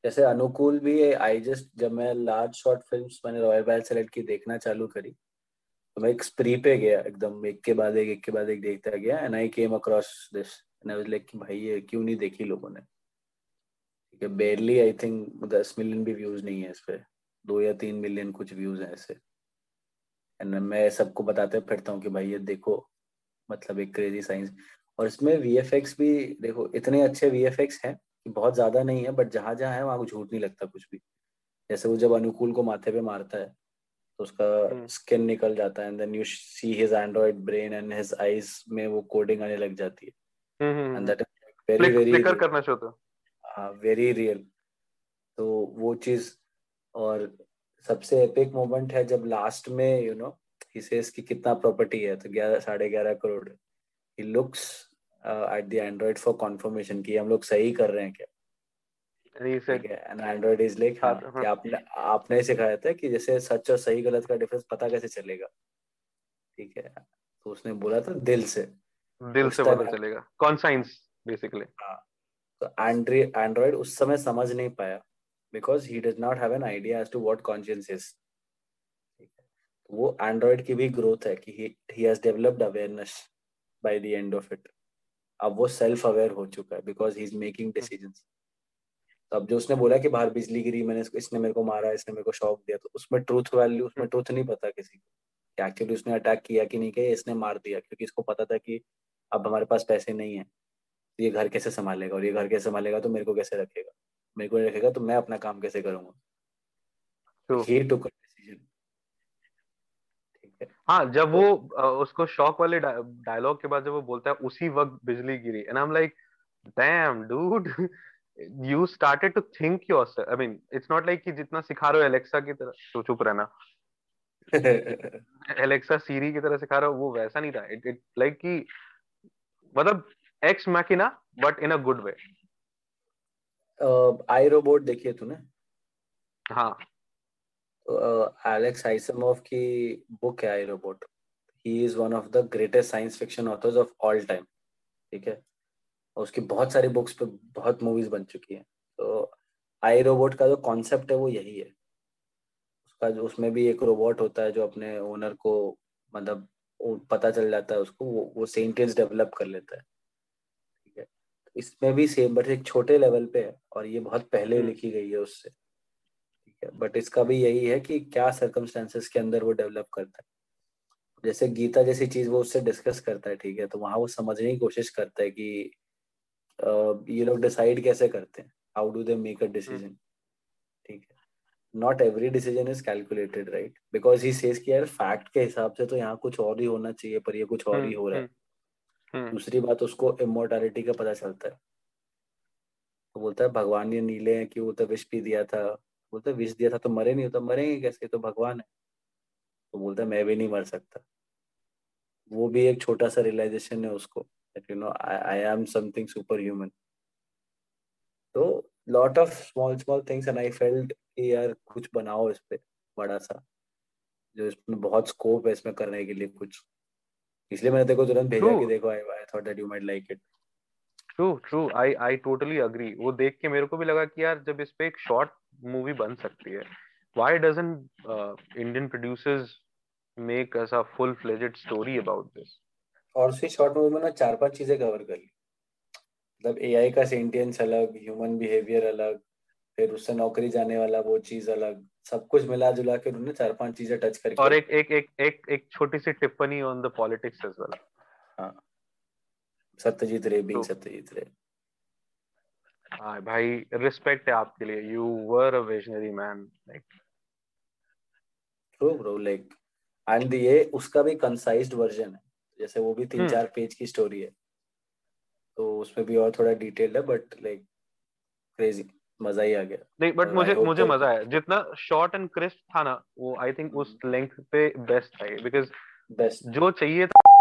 जैसे अनुकूल भी आई जस्ट जब मैं लार्ज शॉर्ट फ़िल्म मैंने रॉयल बैल सेलेक्ट की, देखना चालू करी तो मैं एक स्प्री पे गया एकदम, एक के बाद एक एक के बाद एक देखता गया and I came across this like भाई ये क्यों नहीं देखी लोगों ने? ठीक है बेरली आई थिंक दस मिलियन भी व्यूज़ नहीं है इस पर दो या तीन मिलियन कुछ व्यूज़ हैं ऐसे। एंड मैं सबको बताते फिरता हूँ कि भाई ये देखो मतलब एक क्रेजी साइंस और इसमें वीएफएक्स भी देखो, इतने अच्छे वी हैं बहुत ज़्यादा नहीं है बट जहाँ जहाँ है वहाँ झूठ नहीं लगता कुछ भी। जैसे वो जब अनुकूल को माथे पे मारता है तो उसका स्किन हम्म। निकल जाता है and then you see his android brain and his eyes में वो कोडिंग आने लग जाती है। एंड दैट वेरी वेरी करना चाहता वेरी रियल तो वो चीज़ और सबसे एपिक मोमेंट है जब लास्ट में यू नो ही सेज कि कितना प्रॉपर्टी है तो ग्यारह साढ़े ग्यारह crore. He looks at the android for confirmation कि हम लोग सही कर रहे हैं क्या? एंड्रॉइड इज़ लाइक आपने आपने सिखाया था कि जैसे सच और सही गलत का डिफरेंस पता कैसे चलेगा? ठीक है तो उसने बोला था दिल से। दिल से पता चलेगा। कौन साइंस बेसिकली हाँ तो एंड्रॉइड उस समय समझ नहीं पाया because he does not have an idea as to what conscious is वो एंड्रॉइड की भी ग्रोथ है कि he has developed awareness by the end of it अब वो सेल्फ अवेयर हो चुका है because he. Is making decisions अब जो उसने बोला कि बाहर बिजली गिरी मैंने इसने मेरे को मारा इसने मेरे को शॉक दिया तो उसमें ट्रूथ वैल्यू उसमें ट्रूथ नहीं पता किसी को एक्चुअली उसने अटैक किया कि नहीं किया इसने मार दिया क्योंकि इसको पता था कि अब हमारे पास पैसे नहीं है। तो ये घर कैसे संभालेगा और ये घर कैसे संभालेगा तो मेरे को कैसे रखेगा? मेरे को रखेगा तो मैं अपना काम कैसे करूँगा? हाँ जब वो उसको शॉक वाले डायलॉग के बाद जब वो बोलता है उसी वक्त बिजली गिरी। And I am like damn dude you started to think yourself I mean it's not like कि जितना सिखा रहे हो एलेक्सा की तरह तो चुप रहना। एलेक्सा सीरी की तरह सिखा रहे हो वो वैसा नहीं था। इट इट लाइक कि मतलब ex machina but in a good way I robot देखिए तूने? हाँ। एलेक्स आइसमोव की बुक है I robot he is one of the greatest science fiction authors of all time ठीक है? उसकी बहुत सारी बुक्स पे बहुत मूवीज़ बन चुकी हैं। तो आई रोबोट का जो कॉन्सेप्ट है वो यही है। उसका जो उसमें भी एक रोबोट होता है जो अपने ओनर को मतलब पता चल जाता है उसको वो वो सेंटेंस डेवलप कर लेता है। ठीक है? इसमें भी सेम बट एक छोटे लेवल पे है और ये बहुत पहले हम्म। लिखी गई है उससे। बट इसका भी यही है कि क्या सर्कमस्टेंसेस के अंदर वो डेवलप करता है। जैसे गीता जैसी चीज़ वो उससे डिस्कस करता है ठीक है। तो वहाँ वो समझने की कोशिश करता है कि ये लोग डिसाइड कैसे करते हैं? How do they make a decision ठीक है। Not every decision is calculated right because he says कि यार फैक्ट के हिसाब से तो यहाँ कुछ और ही होना चाहिए पर ये कुछ और ही हो रहा है। हम्म, हम्म। दूसरी बात उसको इमोर्टैलिटी का पता चलता है। तो बोलता है भगवान ये नीले हैं क्यों तो विष भी दिया था। बोलता विष दिया था तो मरे नहीं होता मरेंगे कैसे? तो भगवान है। तो बोलता मैं भी नहीं मर सकता। वो भी एक छोटा सा रियलाइजेशन है उसको you know I, I am something superhuman. So lot of small small things and I felt कि यार कुछ बनाओ इस पे बड़ा सा। जो इसमें बहुत स्कोप है इसमें करने के लिए कुछ। इसलिए मैंने देखो तुरंत भेजा कि देखो I I thought that you might like it true true I I totally agree वो देख के मेरे को भी लगा कि यार जब इस पे एक शॉर्ट मूवी बन सकती है why doesn't Indian producers make us a full fledged story about this और उसी शॉर्ट मूवी में ना चार पाँच चीज़ें कवर कर ली। मतलब एआई का सेंटियंस अलग ह्यूमन बिहेवियर अलग फिर उससे नौकरी जाने वाला वो चीज़ अलग सब कुछ मिला जुला के उन्होंने चार पाँच चीज़ें टच करके और एक एक एक एक एक छोटी सी टिप्पणी on the politics as well हाँ। सत्यजीत रे बिंग सत्यजीत रे। हाँ भाई रिस्पेक्ट है आपके लिए। You were a visionary man like true bro like and ये उसका भी कंसाइज्ड वर्जन है। जैसे वो भी तीन hmm. चार पेज की स्टोरी है। तो उसमें भी और थोड़ा डिटेल्ड है बट लाइक क्रेजी मज़ा ही आ गया। नहीं बट मुझे मुझे तो... मज़ा आया। जितना शॉर्ट एंड क्रिस्प था ना वो आई थिंक उस लेंथ पे बेस्ट था बिकॉज़ बेस्ट जो चाहिए था